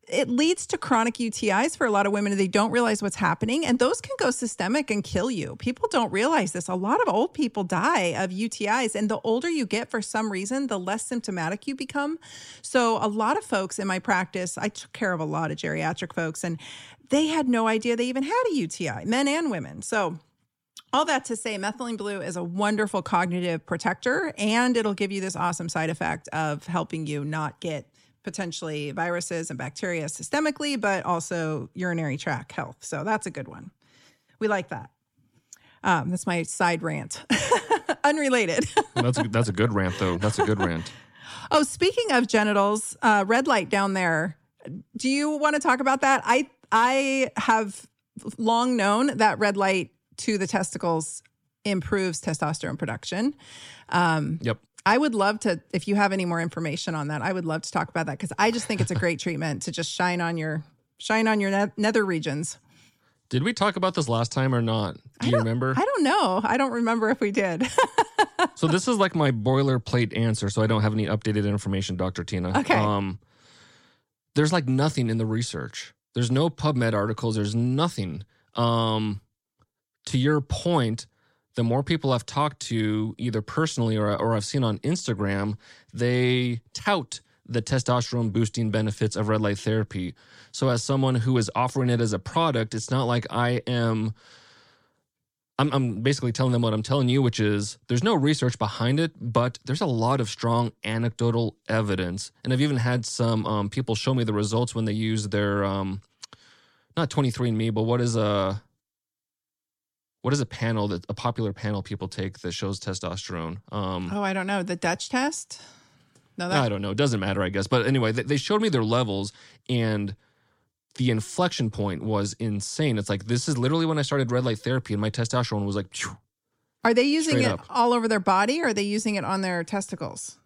S1: it leads to chronic UTIs for a lot of women. And they don't realize what's happening, and those can go systemic and kill you. People don't realize this. A lot of old people die of UTIs, and the older you get, for some reason, the less symptomatic you become. So, a lot of folks in my practice, I took care of a lot of geriatric folks, and they had no idea they even had a UTI, men and women. So, all that to say, methylene blue is a wonderful cognitive protector, and it'll give you this awesome side effect of helping you not get potentially viruses and bacteria systemically, but also urinary tract health. So that's a good one. We like that. Um, that's my side rant. Unrelated.
S2: that's a, that's a good rant, though. That's a good rant.
S1: oh, speaking of genitals, uh, red light down there. Do you want to talk about that? I I have long known that red light to the testicles improves testosterone production. Um,
S2: yep.
S1: I would love to, if you have any more information on that, I would love to talk about that because I just think it's a great treatment to just shine on your shine on your nether regions.
S2: Did we talk about this last time or not? Do you remember?
S1: I don't know. I don't remember if we did.
S2: so this is like my boilerplate answer, so I don't have any updated information, Dr. Tyna.
S1: Okay. Um,
S2: there's like nothing in the research. There's no PubMed articles. There's nothing. Um, to your point, the more people I've talked to, either personally or, or I've seen on Instagram, they tout the testosterone boosting benefits of red light therapy. So, as someone who is offering it as a product, it's not like I am. I'm, I'm basically telling them what I'm telling you, which is there's no research behind it, but there's a lot of strong anecdotal evidence. And I've even had some um, people show me the results when they use their, um, not 23andMe, but what is a, what is a panel that a popular panel people take that shows testosterone?
S1: Um, oh, I don't know. The Dutch test?
S2: No, that- I don't know. It doesn't matter, I guess. But anyway, they, they showed me their levels and the inflection point was insane. It's like this is literally when I started red light therapy and my testosterone was like. Phew,
S1: are they using it up. all over their body or are they using it on their testicles?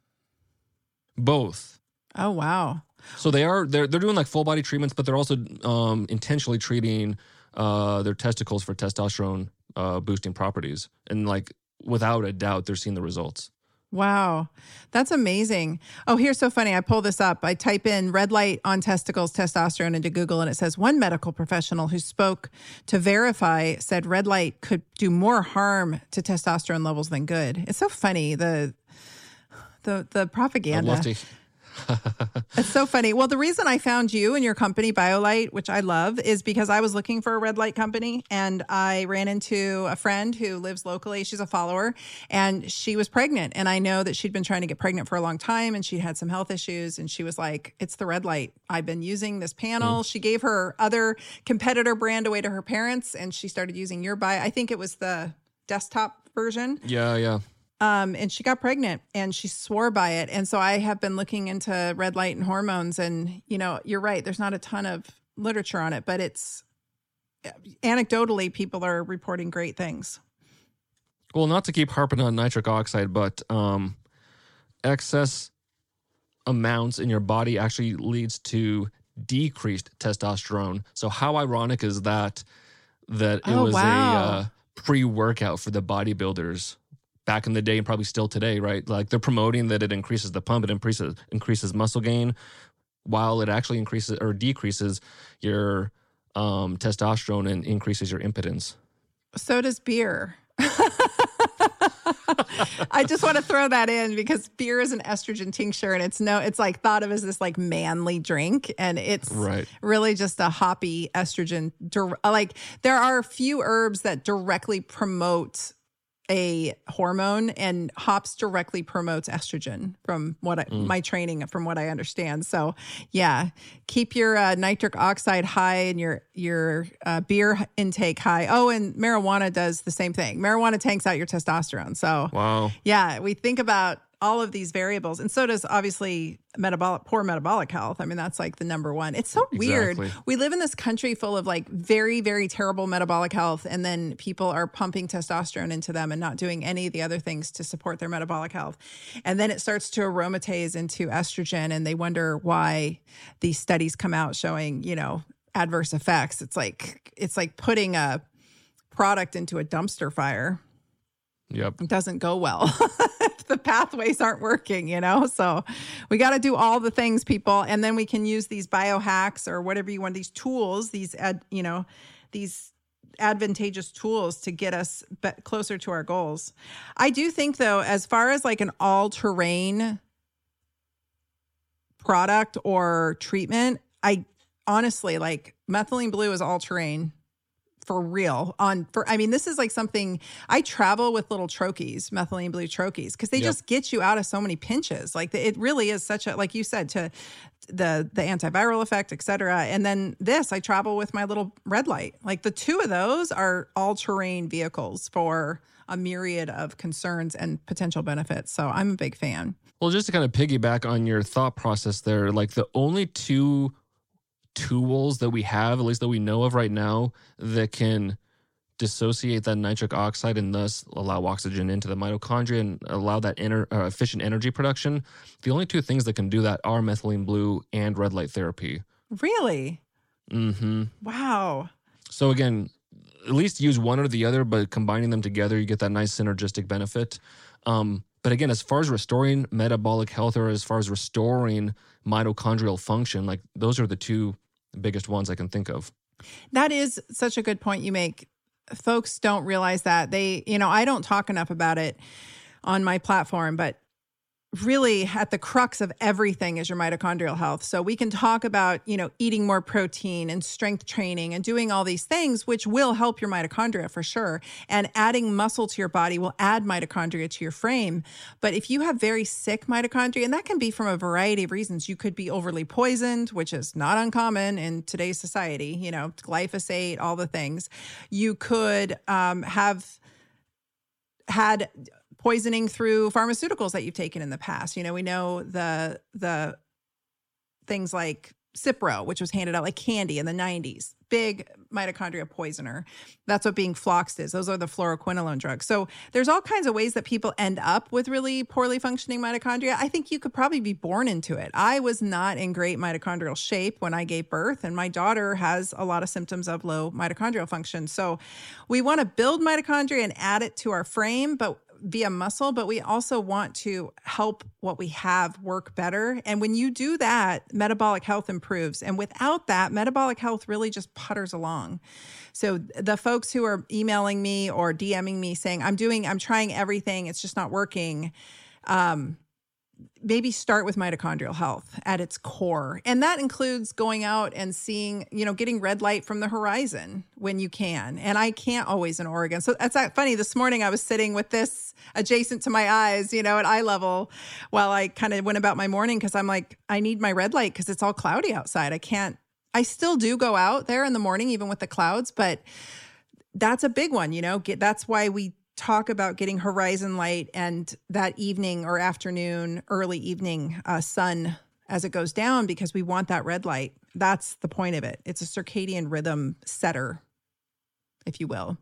S2: Both.
S1: Oh wow.
S2: So they are they're they're doing like full body treatments, but they're also um, intentionally treating uh, their testicles for testosterone uh, boosting properties, and like without a doubt, they're seeing the results.
S1: Wow. That's amazing. Oh, here's so funny. I pull this up. I type in red light on testicles testosterone into Google and it says one medical professional who spoke to verify said red light could do more harm to testosterone levels than good. It's so funny the the the propaganda.
S2: I'd love to
S1: it's so funny. Well, the reason I found you and your company, BioLight, which I love, is because I was looking for a red light company and I ran into a friend who lives locally. She's a follower and she was pregnant. And I know that she'd been trying to get pregnant for a long time and she had some health issues. And she was like, It's the red light. I've been using this panel. Mm. She gave her other competitor brand away to her parents and she started using your bio. I think it was the desktop version.
S2: Yeah, yeah.
S1: Um, and she got pregnant and she swore by it. And so I have been looking into red light and hormones. And, you know, you're right, there's not a ton of literature on it, but it's anecdotally, people are reporting great things.
S2: Well, not to keep harping on nitric oxide, but um, excess amounts in your body actually leads to decreased testosterone. So, how ironic is that? That it oh, was wow. a uh, pre workout for the bodybuilders back in the day and probably still today, right? Like they're promoting that it increases the pump, it increases increases muscle gain, while it actually increases or decreases your um, testosterone and increases your impotence.
S1: So does beer. I just want to throw that in because beer is an estrogen tincture and it's no it's like thought of as this like manly drink and it's
S2: right.
S1: really just a hoppy estrogen like there are a few herbs that directly promote a hormone and hops directly promotes estrogen from what I, mm. my training from what I understand. So yeah, keep your uh, nitric oxide high and your your uh, beer intake high. Oh, and marijuana does the same thing. Marijuana tanks out your testosterone. So
S2: wow,
S1: yeah, we think about all of these variables and so does obviously metabolic poor metabolic health i mean that's like the number one it's so weird exactly. we live in this country full of like very very terrible metabolic health and then people are pumping testosterone into them and not doing any of the other things to support their metabolic health and then it starts to aromatase into estrogen and they wonder why these studies come out showing you know adverse effects it's like it's like putting a product into a dumpster fire
S2: Yep.
S1: It doesn't go well. the pathways aren't working, you know? So we got to do all the things, people. And then we can use these biohacks or whatever you want, these tools, these, ad, you know, these advantageous tools to get us closer to our goals. I do think, though, as far as like an all terrain product or treatment, I honestly like methylene blue is all terrain for real on for I mean this is like something I travel with little troches, methylene blue troches because they yep. just get you out of so many pinches. Like it really is such a like you said to the the antiviral effect, et cetera. And then this, I travel with my little red light. Like the two of those are all terrain vehicles for a myriad of concerns and potential benefits. So I'm a big fan.
S2: Well, just to kind of piggyback on your thought process there, like the only two tools that we have, at least that we know of right now, that can dissociate that nitric oxide and thus allow oxygen into the mitochondria and allow that uh, efficient energy production. The only two things that can do that are methylene blue and red light therapy.
S1: Really?
S2: Mm-hmm.
S1: Wow.
S2: So again, at least use one or the other, but combining them together, you get that nice synergistic benefit. Um, but again, as far as restoring metabolic health or as far as restoring mitochondrial function, like those are the two biggest ones I can think of.
S1: That is such a good point you make. Folks don't realize that. They, you know, I don't talk enough about it on my platform, but really at the crux of everything is your mitochondrial health. So we can talk about, you know, eating more protein and strength training and doing all these things which will help your mitochondria for sure. And adding muscle to your body will add mitochondria to your frame. But if you have very sick mitochondria and that can be from a variety of reasons, you could be overly poisoned, which is not uncommon in today's society, you know, glyphosate, all the things. You could um, have had poisoning through pharmaceuticals that you've taken in the past. You know, we know the the things like Cipro, which was handed out like candy in the 90s, big mitochondria poisoner. That's what being floxed is. Those are the fluoroquinolone drugs. So there's all kinds of ways that people end up with really poorly functioning mitochondria. I think you could probably be born into it. I was not in great mitochondrial shape when I gave birth, and my daughter has a lot of symptoms of low mitochondrial function. So we want to build mitochondria and add it to our frame, but via muscle, but we also want to help what we have work better. And when you do that, metabolic health improves. And without that, metabolic health really just putters along. So the folks who are emailing me or DMing me saying, I'm doing, I'm trying everything, it's just not working. Um, maybe start with mitochondrial health at its core. And that includes going out and seeing, you know, getting red light from the horizon when you can. And I can't always in Oregon. So that's funny. This morning I was sitting with this adjacent to my eyes, you know, at eye level while I kind of went about my morning because I'm like, I need my red light because it's all cloudy outside. I can't, I still do go out there in the morning, even with the clouds, but that's a big one, you know, get, that's why we talk about getting horizon light and that evening or afternoon, early evening uh, sun as it goes down because we want that red light. That's the point of it. It's a circadian rhythm setter, if you will.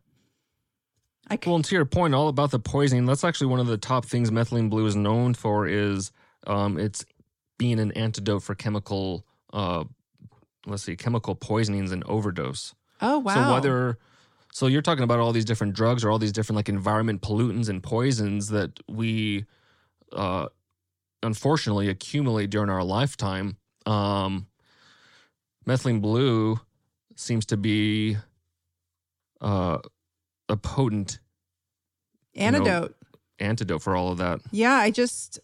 S2: I well, and to your point, all about the poisoning. That's actually one of the top things methylene blue is known for. Is um, it's being an antidote for chemical, uh, let's see, chemical poisonings and overdose.
S1: Oh wow!
S2: So whether so you're talking about all these different drugs or all these different like environment pollutants and poisons that we uh, unfortunately accumulate during our lifetime. Um, methylene blue seems to be uh, a potent
S1: antidote.
S2: Know, antidote for all of that.
S1: Yeah, I just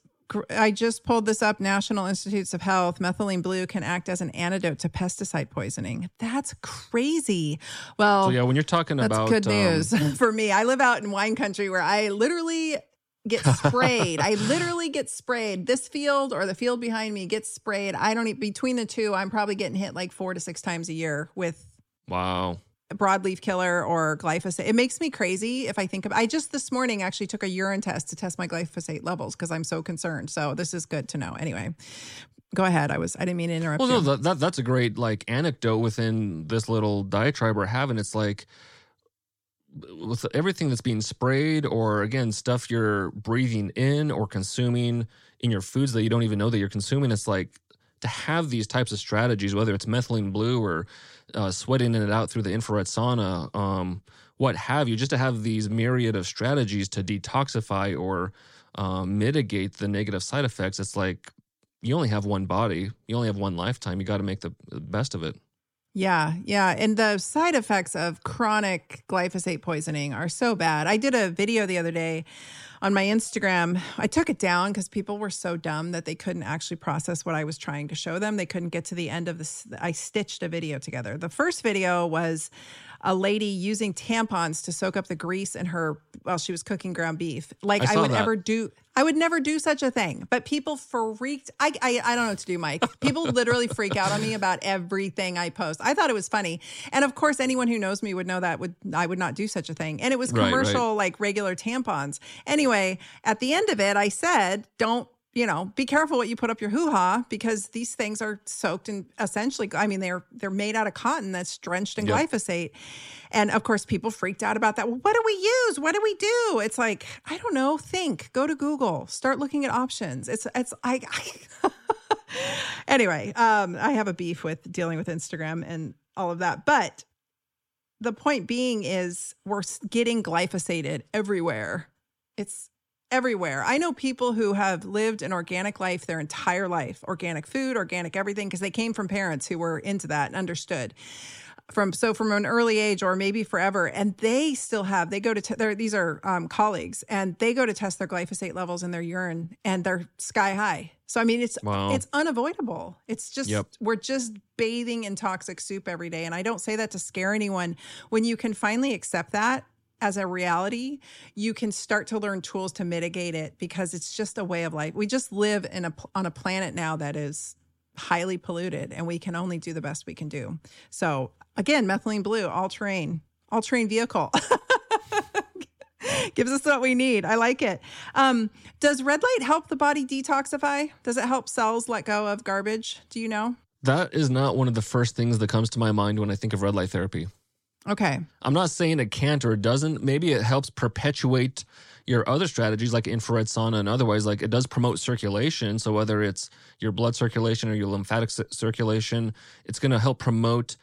S1: I just pulled this up. National Institutes of Health. Methylene blue can act as an antidote to pesticide poisoning. That's crazy. Well,
S2: so yeah, when you're talking
S1: that's
S2: about
S1: good news um, for me. I live out in wine country where I literally get sprayed. I literally get sprayed. This field or the field behind me gets sprayed. I don't between the two. I'm probably getting hit like four to six times a year with
S2: wow
S1: broadleaf killer or glyphosate. It makes me crazy if I think of I just this morning actually took a urine test to test my glyphosate levels because I'm so concerned. So this is good to know. Anyway, go ahead. I was I didn't mean to interrupt.
S2: Well,
S1: you.
S2: no, that, that that's a great like anecdote within this little diatribe we're having. It's like with everything that's being sprayed or again stuff you're breathing in or consuming in your foods that you don't even know that you're consuming it's like to have these types of strategies whether it's methylene blue or uh, sweating it out through the infrared sauna, um, what have you, just to have these myriad of strategies to detoxify or um, mitigate the negative side effects. It's like you only have one body, you only have one lifetime. You got to make the best of it.
S1: Yeah, yeah. And the side effects of chronic glyphosate poisoning are so bad. I did a video the other day on my Instagram. I took it down because people were so dumb that they couldn't actually process what I was trying to show them. They couldn't get to the end of this. I stitched a video together. The first video was a lady using tampons to soak up the grease in her while she was cooking ground beef. Like I, I would that. never do I would never do such a thing. But people freaked I, I I don't know what to do, Mike. People literally freak out on me about everything I post. I thought it was funny. And of course anyone who knows me would know that would I would not do such a thing. And it was commercial right, right. like regular tampons. Anyway, at the end of it I said, don't you know, be careful what you put up your hoo-ha because these things are soaked in essentially I mean they're they're made out of cotton that's drenched in yep. glyphosate. And of course people freaked out about that. Well, what do we use? What do we do? It's like, I don't know, think, go to Google, start looking at options. It's it's I, I Anyway, um I have a beef with dealing with Instagram and all of that. But the point being is we're getting glyphosated everywhere. It's everywhere. I know people who have lived an organic life their entire life, organic food, organic everything, because they came from parents who were into that and understood from so from an early age or maybe forever and they still have they go to te- these are um, colleagues and they go to test their glyphosate levels in their urine and they're sky high so i mean it's wow. it's unavoidable it's just yep. we're just bathing in toxic soup every day and i don't say that to scare anyone when you can finally accept that as a reality, you can start to learn tools to mitigate it because it's just a way of life. We just live in a on a planet now that is highly polluted and we can only do the best we can do. So again, methylene blue, all terrain, all terrain vehicle. Gives us what we need. I like it. Um, does red light help the body detoxify? Does it help cells let go of garbage? Do you know?
S2: That is not one of the first things that comes to my mind when I think of red light therapy.
S1: Okay.
S2: I'm not saying it can't or it doesn't. Maybe it helps perpetuate your other strategies like infrared sauna and otherwise. Like it does promote circulation. So whether it's your blood circulation or your lymphatic circulation, it's going to help promote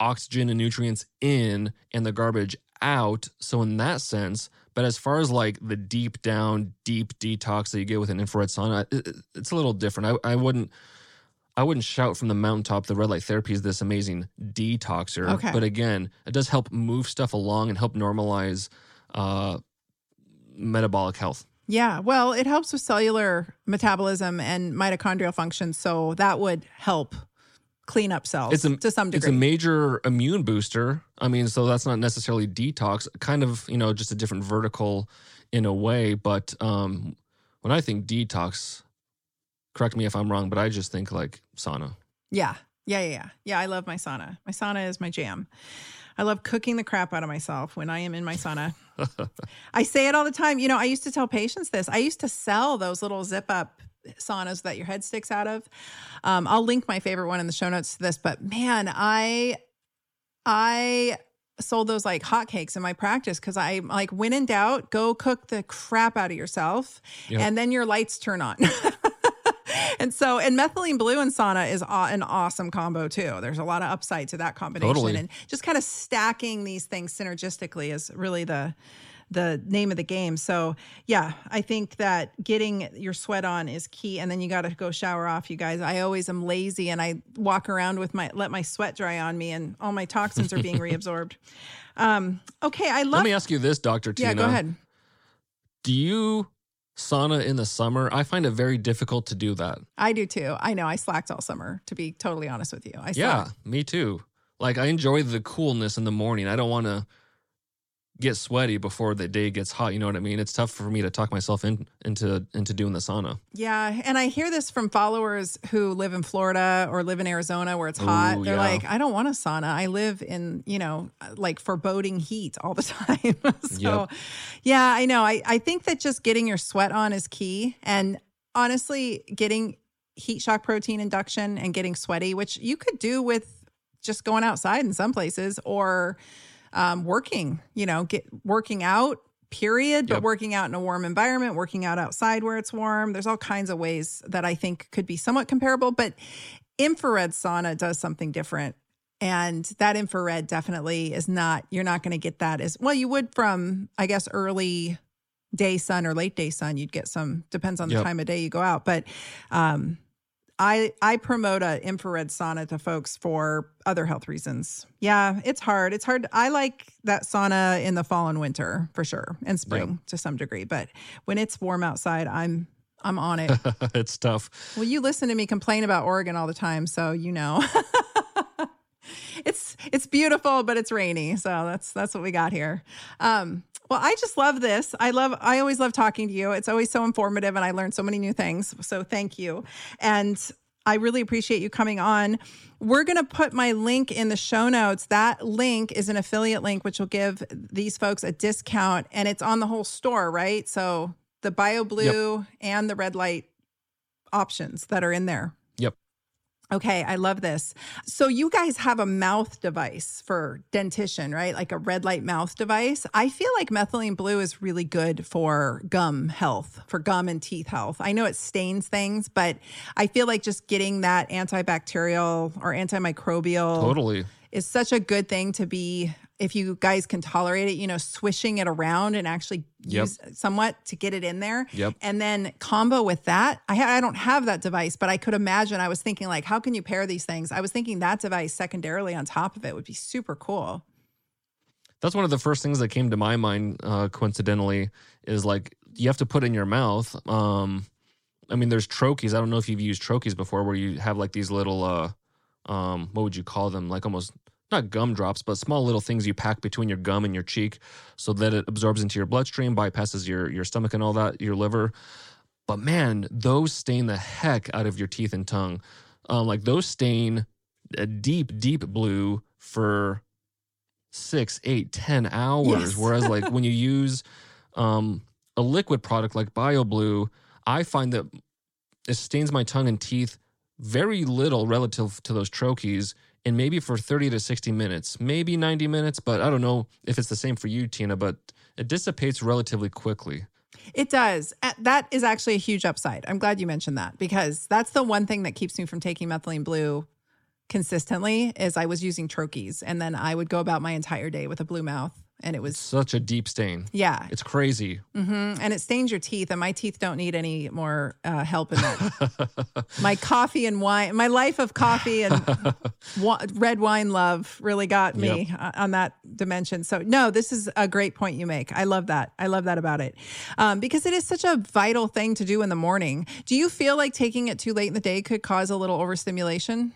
S2: oxygen and nutrients in and the garbage out. So in that sense, But as far as like the deep down, deep detox that you get with an infrared sauna, it, it's a little different. I, I wouldn't. I wouldn't shout from the mountaintop the red light therapy is this amazing detoxer.
S1: Okay.
S2: But again, it does help move stuff along and help normalize uh, metabolic health.
S1: Yeah, well, it helps with cellular metabolism and mitochondrial function, so that would help clean up cells
S2: It's a-
S1: to some degree.
S2: It's a major immune booster. I mean, so that's not necessarily detox, kind of, you know, just a different vertical in a way. But um, when I think detox, correct me if I'm wrong, but I just think like sauna.
S1: yeah, yeah, yeah, yeah. Yeah, I love my sauna. My sauna is my jam. I love cooking the crap out of myself when I am in my sauna. I say it all the time. You know, I used to tell patients this. I used to sell those little zip up saunas that your head sticks out of. Um, I'll link my favorite one in the show notes to this, but man, I I sold those like hotcakes in my practice because I like when in doubt, go cook the crap out of yourself,
S2: Yep.
S1: and then your lights turn on. and so, and methylene blue and sauna is an awesome combo too. There's a lot of upside to that combination,
S2: Totally.
S1: and just kind of stacking these things synergistically is really the the name of the game. So, yeah, I think that getting your sweat on is key and then you got to go shower off, you guys. I always am lazy and I walk around with my let my sweat dry on me and all my toxins are being reabsorbed. Um, okay, I love.
S2: Let me ask you this, Dr. Tyna.
S1: Yeah, go ahead.
S2: Do you sauna in the summer? I find it very difficult to do that.
S1: I do too. I know I slacked all summer to be totally honest with you. I
S2: Yeah, me too. Like I enjoy the coolness in the morning. I don't want to get sweaty before the day gets hot. You know what I mean? It's tough for me to talk myself in, into into doing the sauna.
S1: Yeah, and I hear this from followers who live in Florida or live in Arizona where it's hot.
S2: Ooh,
S1: They're
S2: yeah.
S1: like, I don't want a sauna. I live in, you know, like foreboding heat all the time. so,
S2: Yep.
S1: yeah, I know. I, I think that just getting your sweat on is key. And honestly, getting heat shock protein induction and getting sweaty, which you could do with just going outside in some places or um, working, you know, get working out, period, but
S2: Yep.
S1: working out in a warm environment, working out outside where it's warm. There's all kinds of ways that I think could be somewhat comparable, but infrared sauna does something different. And that infrared definitely is not, you're not going to get that as well. You would from, I guess, early day sun or late day sun. You'd get some, depends on the
S2: Yep.
S1: time of day you go out. But um, I I promote a infrared sauna to folks for other health reasons. Yeah, it's hard. It's hard. I like that sauna in the fall and winter for sure, and spring to some degree. But when it's warm outside, I'm I'm on it.
S2: it's tough.
S1: well, you listen to me complain about Oregon all the time, so you know. it's it's beautiful, but it's rainy. So that's that's what we got here. Um, well, I just love this. I love I always love talking to you. It's always so informative and I learned so many new things. So thank you. And I really appreciate you coming on. We're going to put my link in the show notes. That link is an affiliate link which will give these folks a discount and it's on the whole store, right? So the Bio Blue and the red light options that are in there.
S2: Yep.
S1: Okay, I love this. So you guys have a mouth device for dentition, right? Like a red light mouth device. I feel like methylene blue is really good for gum health, for gum and teeth health. I know it stains things, but I feel like just getting that antibacterial or antimicrobial
S2: Totally.
S1: is such a good thing to be if you guys can tolerate it, you know, swishing it around and actually
S2: Yep.
S1: use somewhat to get it in there.
S2: Yep.
S1: And then combo with that, I ha- I don't have that device, but I could imagine. I was thinking like, how can you pair these things? I was thinking that device secondarily on top of it would be super cool.
S2: That's one of the first things that came to my mind, uh, coincidentally, is like you have to put in your mouth. Um, I mean, there's troches. I don't know if you've used troches before, where you have like these little, uh, um, what would you call them? Like almost not gumdrops, but small little things you pack between your gum and your cheek, so that it absorbs into your bloodstream, bypasses your your stomach and all that, your liver. But man, those stain the heck out of your teeth and tongue. Um, like those stain a deep, deep blue for six, eight, ten hours.
S1: Yes.
S2: Whereas like when you use um, a liquid product like BioBlue, I find that it stains my tongue and teeth very little relative to those troches and maybe for 30 to 60 minutes, maybe 90 minutes, but I don't know if it's the same for you, Tyna, but it dissipates relatively quickly.
S1: It does. That is actually a huge upside. I'm glad you mentioned that because that's the one thing that keeps me from taking methylene blue consistently is I was using troches and then I would go about my entire day with a blue mouth. And it was
S2: Such a deep stain.
S1: yeah,
S2: It's crazy.
S1: hmm and it stains your teeth, and my teeth don't need any more uh, help in that. my coffee and wine, my life of coffee and wa- red wine love really got me uh, on that dimension. So, no, this is a great point you make. I love that. I love that about it um, because it is such a vital thing to do in the morning. Do you feel like taking it too late in the day could cause a little overstimulation?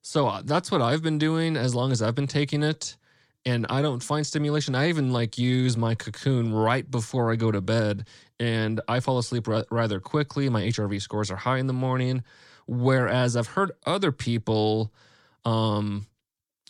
S2: So uh, that's what I've been doing as long as I've been taking it. And I don't find stimulation. I even like use my cocoon right before I go to bed. And I fall asleep ra- rather quickly. My HRV scores are high in the morning. Whereas I've heard other people, um,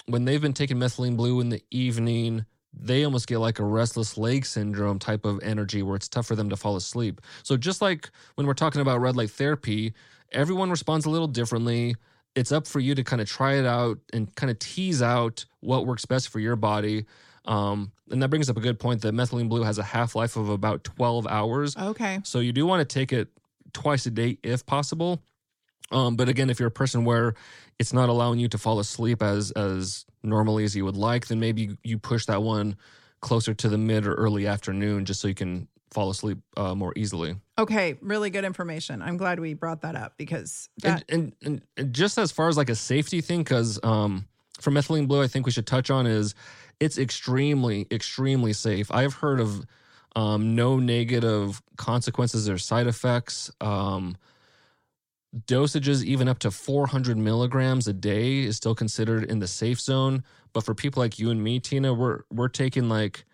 S2: when they've been taking methylene blue in the evening, they almost get like a restless leg syndrome type of energy where it's tough for them to fall asleep. So just like when we're talking about red light therapy, everyone responds a little differently. It's up for you to kind of try it out and kind of tease out what works best for your body. Um, and that brings up a good point that methylene blue has a half life of about 12 hours.
S1: Okay.
S2: So you do want to take it twice a day if possible. Um, but again, if you're a person where it's not allowing you to fall asleep as as normally as you would like, then maybe you push that one closer to the mid or early afternoon just so you can fall asleep uh, more easily.
S1: Okay. Really good information. I'm glad we brought that up because that.
S2: And, and, and, just as far as like a safety thing, because um, for methylene blue, I think we should touch on is it's extremely, extremely safe. I've heard of um, no negative consequences or side effects. Um, dosages even up to 400 milligrams a day is still considered in the safe zone. But for people like you and me, Tyna, we're we're taking like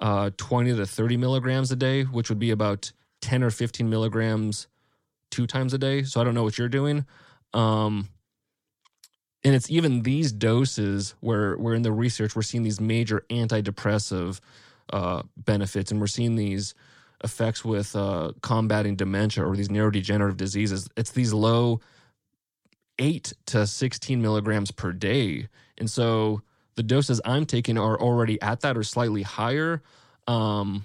S2: uh, 20 to 30 milligrams a day, which would be about 10 or 15 milligrams two times a day. So I don't know what you're doing. Um, and it's even these doses where we're in the research, we're seeing these major antidepressive uh, benefits, and we're seeing these effects with uh, combating dementia or these neurodegenerative diseases. It's these low eight to 16 milligrams per day. And so the doses I'm taking are already at that or slightly higher. Um,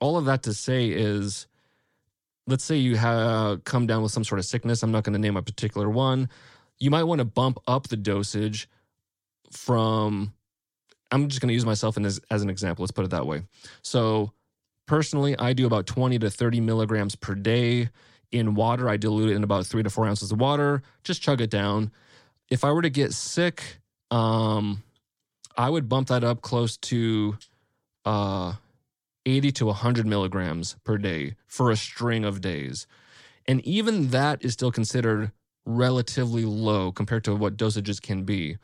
S2: all of that to say is let's say you have come down with some sort of sickness. I'm not going to name a particular one. You might want to bump up the dosage from, I'm just going to use myself as, as an example. Let's put it that way. So, personally, I do about 20 to 30 milligrams per day in water. I dilute it in about three to four ounces of water, just chug it down. If I were to get sick, um, I would bump that up close to uh, 80 to 100 milligrams per day for a string of days. And even that is still considered relatively low compared to what dosages can be.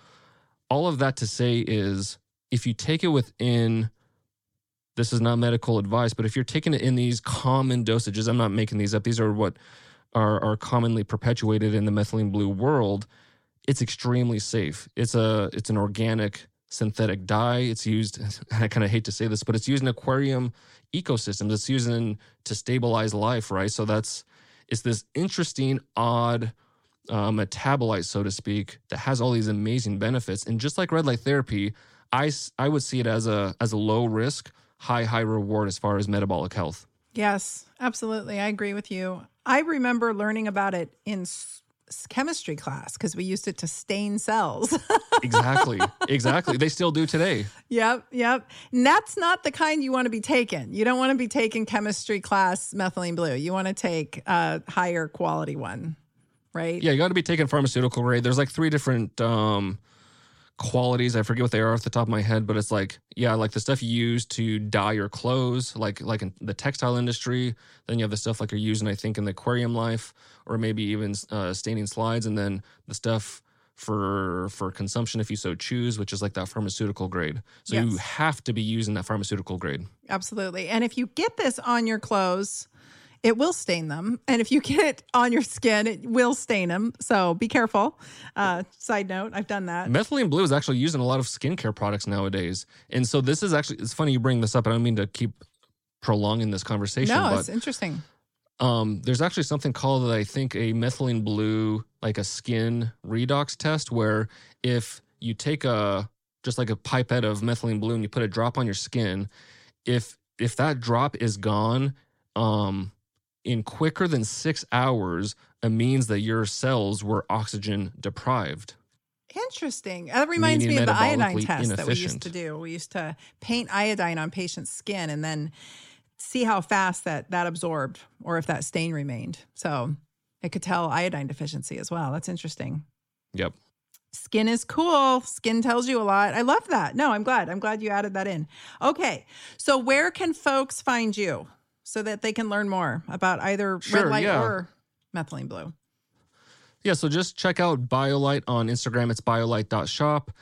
S2: All of that to say is if you take it within, this is not medical advice, but if you're taking it in these common dosages, I'm not making these up, these are what are, are commonly perpetuated in the methylene blue world, it's extremely safe. It's a it's an organic synthetic dye. It's used. I kind of hate to say this, but it's used in aquarium ecosystems. It's used in to stabilize life, right? So that's it's this interesting, odd uh, metabolite, so to speak, that has all these amazing benefits. And just like red light therapy, I I would see it as a as a low risk, high high reward as far as metabolic health.
S1: Yes, absolutely. I agree with you. I remember learning about it in chemistry class because we used it to stain cells.
S2: Exactly, exactly. They still do today.
S1: yep, yep. And that's not the kind you want to be taking. You don't want to be taking chemistry class methylene blue. You want to take a higher quality one, right?
S2: Yeah, you got to be taking pharmaceutical grade. There's like three different um, qualities. I forget what they are off the top of my head, but it's like yeah, like the stuff you use to dye your clothes, like like in the textile industry. Then you have the stuff like you're using, I think, in the aquarium life, or maybe even uh, staining slides, and then the stuff for for consumption if you so choose, which is like that pharmaceutical grade. So you have to be using that pharmaceutical grade.
S1: Absolutely. And if you get this on your clothes, it will stain them. And if you get it on your skin, it will stain them. So be careful. Uh, side note, I've done that.
S2: Methylene blue is actually used in a lot of skincare products nowadays. And so this is actually it's funny you bring this up. I don't mean to keep prolonging this conversation,
S1: No,
S2: but
S1: it's interesting.
S2: um, there's actually something called that I think a methylene blue like a skin redox test where if you take a just like a pipette of methylene blue and you put a drop on your skin, if if that drop is gone um, in quicker than six hours, it means that your cells were oxygen deprived.
S1: Interesting. That reminds me of the iodine test that we used to do. We used to paint iodine on patients' skin and then see how fast that that absorbed or if that stain remained. So it could tell iodine deficiency as well. That's interesting.
S2: Yep.
S1: Skin is cool. Skin tells you a lot. I love that. No, I'm glad. I'm glad you added that in. Okay. So where can folks find you so that they can learn more about either
S2: Sure,
S1: red light
S2: yeah.
S1: or methylene blue?
S2: Yeah, so just check out BioLight on Instagram. It's biolight.shop.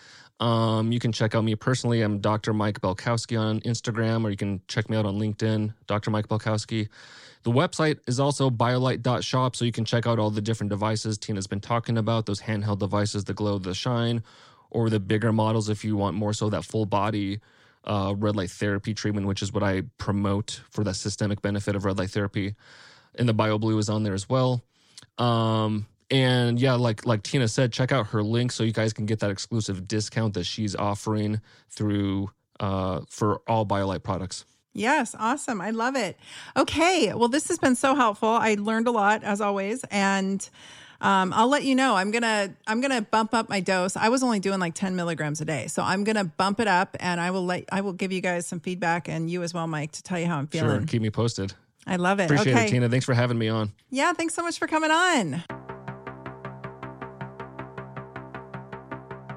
S2: Um, you can check out me personally. I'm Dr. Mike Belkowski on Instagram, or you can check me out on LinkedIn, Dr. Mike Belkowski. The website is also biolight.shop, so you can check out all the different devices Tyna's been talking about, those handheld devices, the glow, the shine, or the bigger models if you want more so that full body uh, red light therapy treatment, which is what I promote for that systemic benefit of red light therapy. And the BioBlue is on there as well. Um, and yeah, like like Tyna said, check out her link so you guys can get that exclusive discount that she's offering through uh, for all BioLight products.
S1: Yes, awesome. I love it. Okay, well, this has been so helpful. I learned a lot as always, and um, I'll let you know. I'm gonna I'm gonna bump up my dose. I was only doing like 10 milligrams a day, so I'm gonna bump it up, and I will let I will give you guys some feedback and you as well, Mike, to tell you how I'm feeling.
S2: Sure, keep me posted.
S1: I love it.
S2: Appreciate
S1: okay.
S2: it, Tyna. Thanks for having me on.
S1: Yeah, thanks so much for coming on.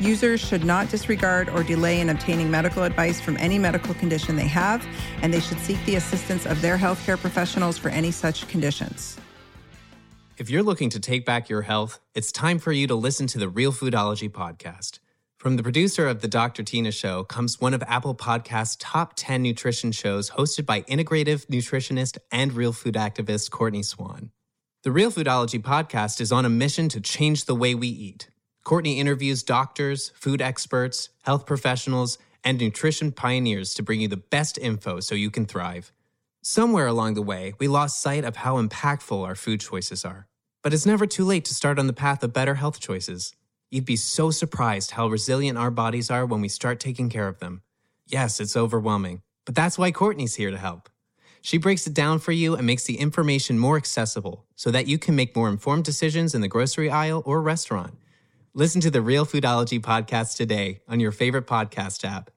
S1: Users should not disregard or delay in obtaining medical advice from any medical condition they have, and they should seek the assistance of their healthcare professionals for any such conditions.
S3: If you're looking to take back your health, it's time for you to listen to the Real Foodology podcast. From the producer of The Dr. Tyna Show comes one of Apple Podcast's top 10 nutrition shows hosted by integrative nutritionist and real food activist Courtney Swan. The Real Foodology podcast is on a mission to change the way we eat. Courtney interviews doctors, food experts, health professionals, and nutrition pioneers to bring you the best info so you can thrive. Somewhere along the way, we lost sight of how impactful our food choices are. But it's never too late to start on the path of better health choices. You'd be so surprised how resilient our bodies are when we start taking care of them. Yes, it's overwhelming, but that's why Courtney's here to help. She breaks it down for you and makes the information more accessible so that you can make more informed decisions in the grocery aisle or restaurant. Listen to the Real Foodology podcast today on your favorite podcast app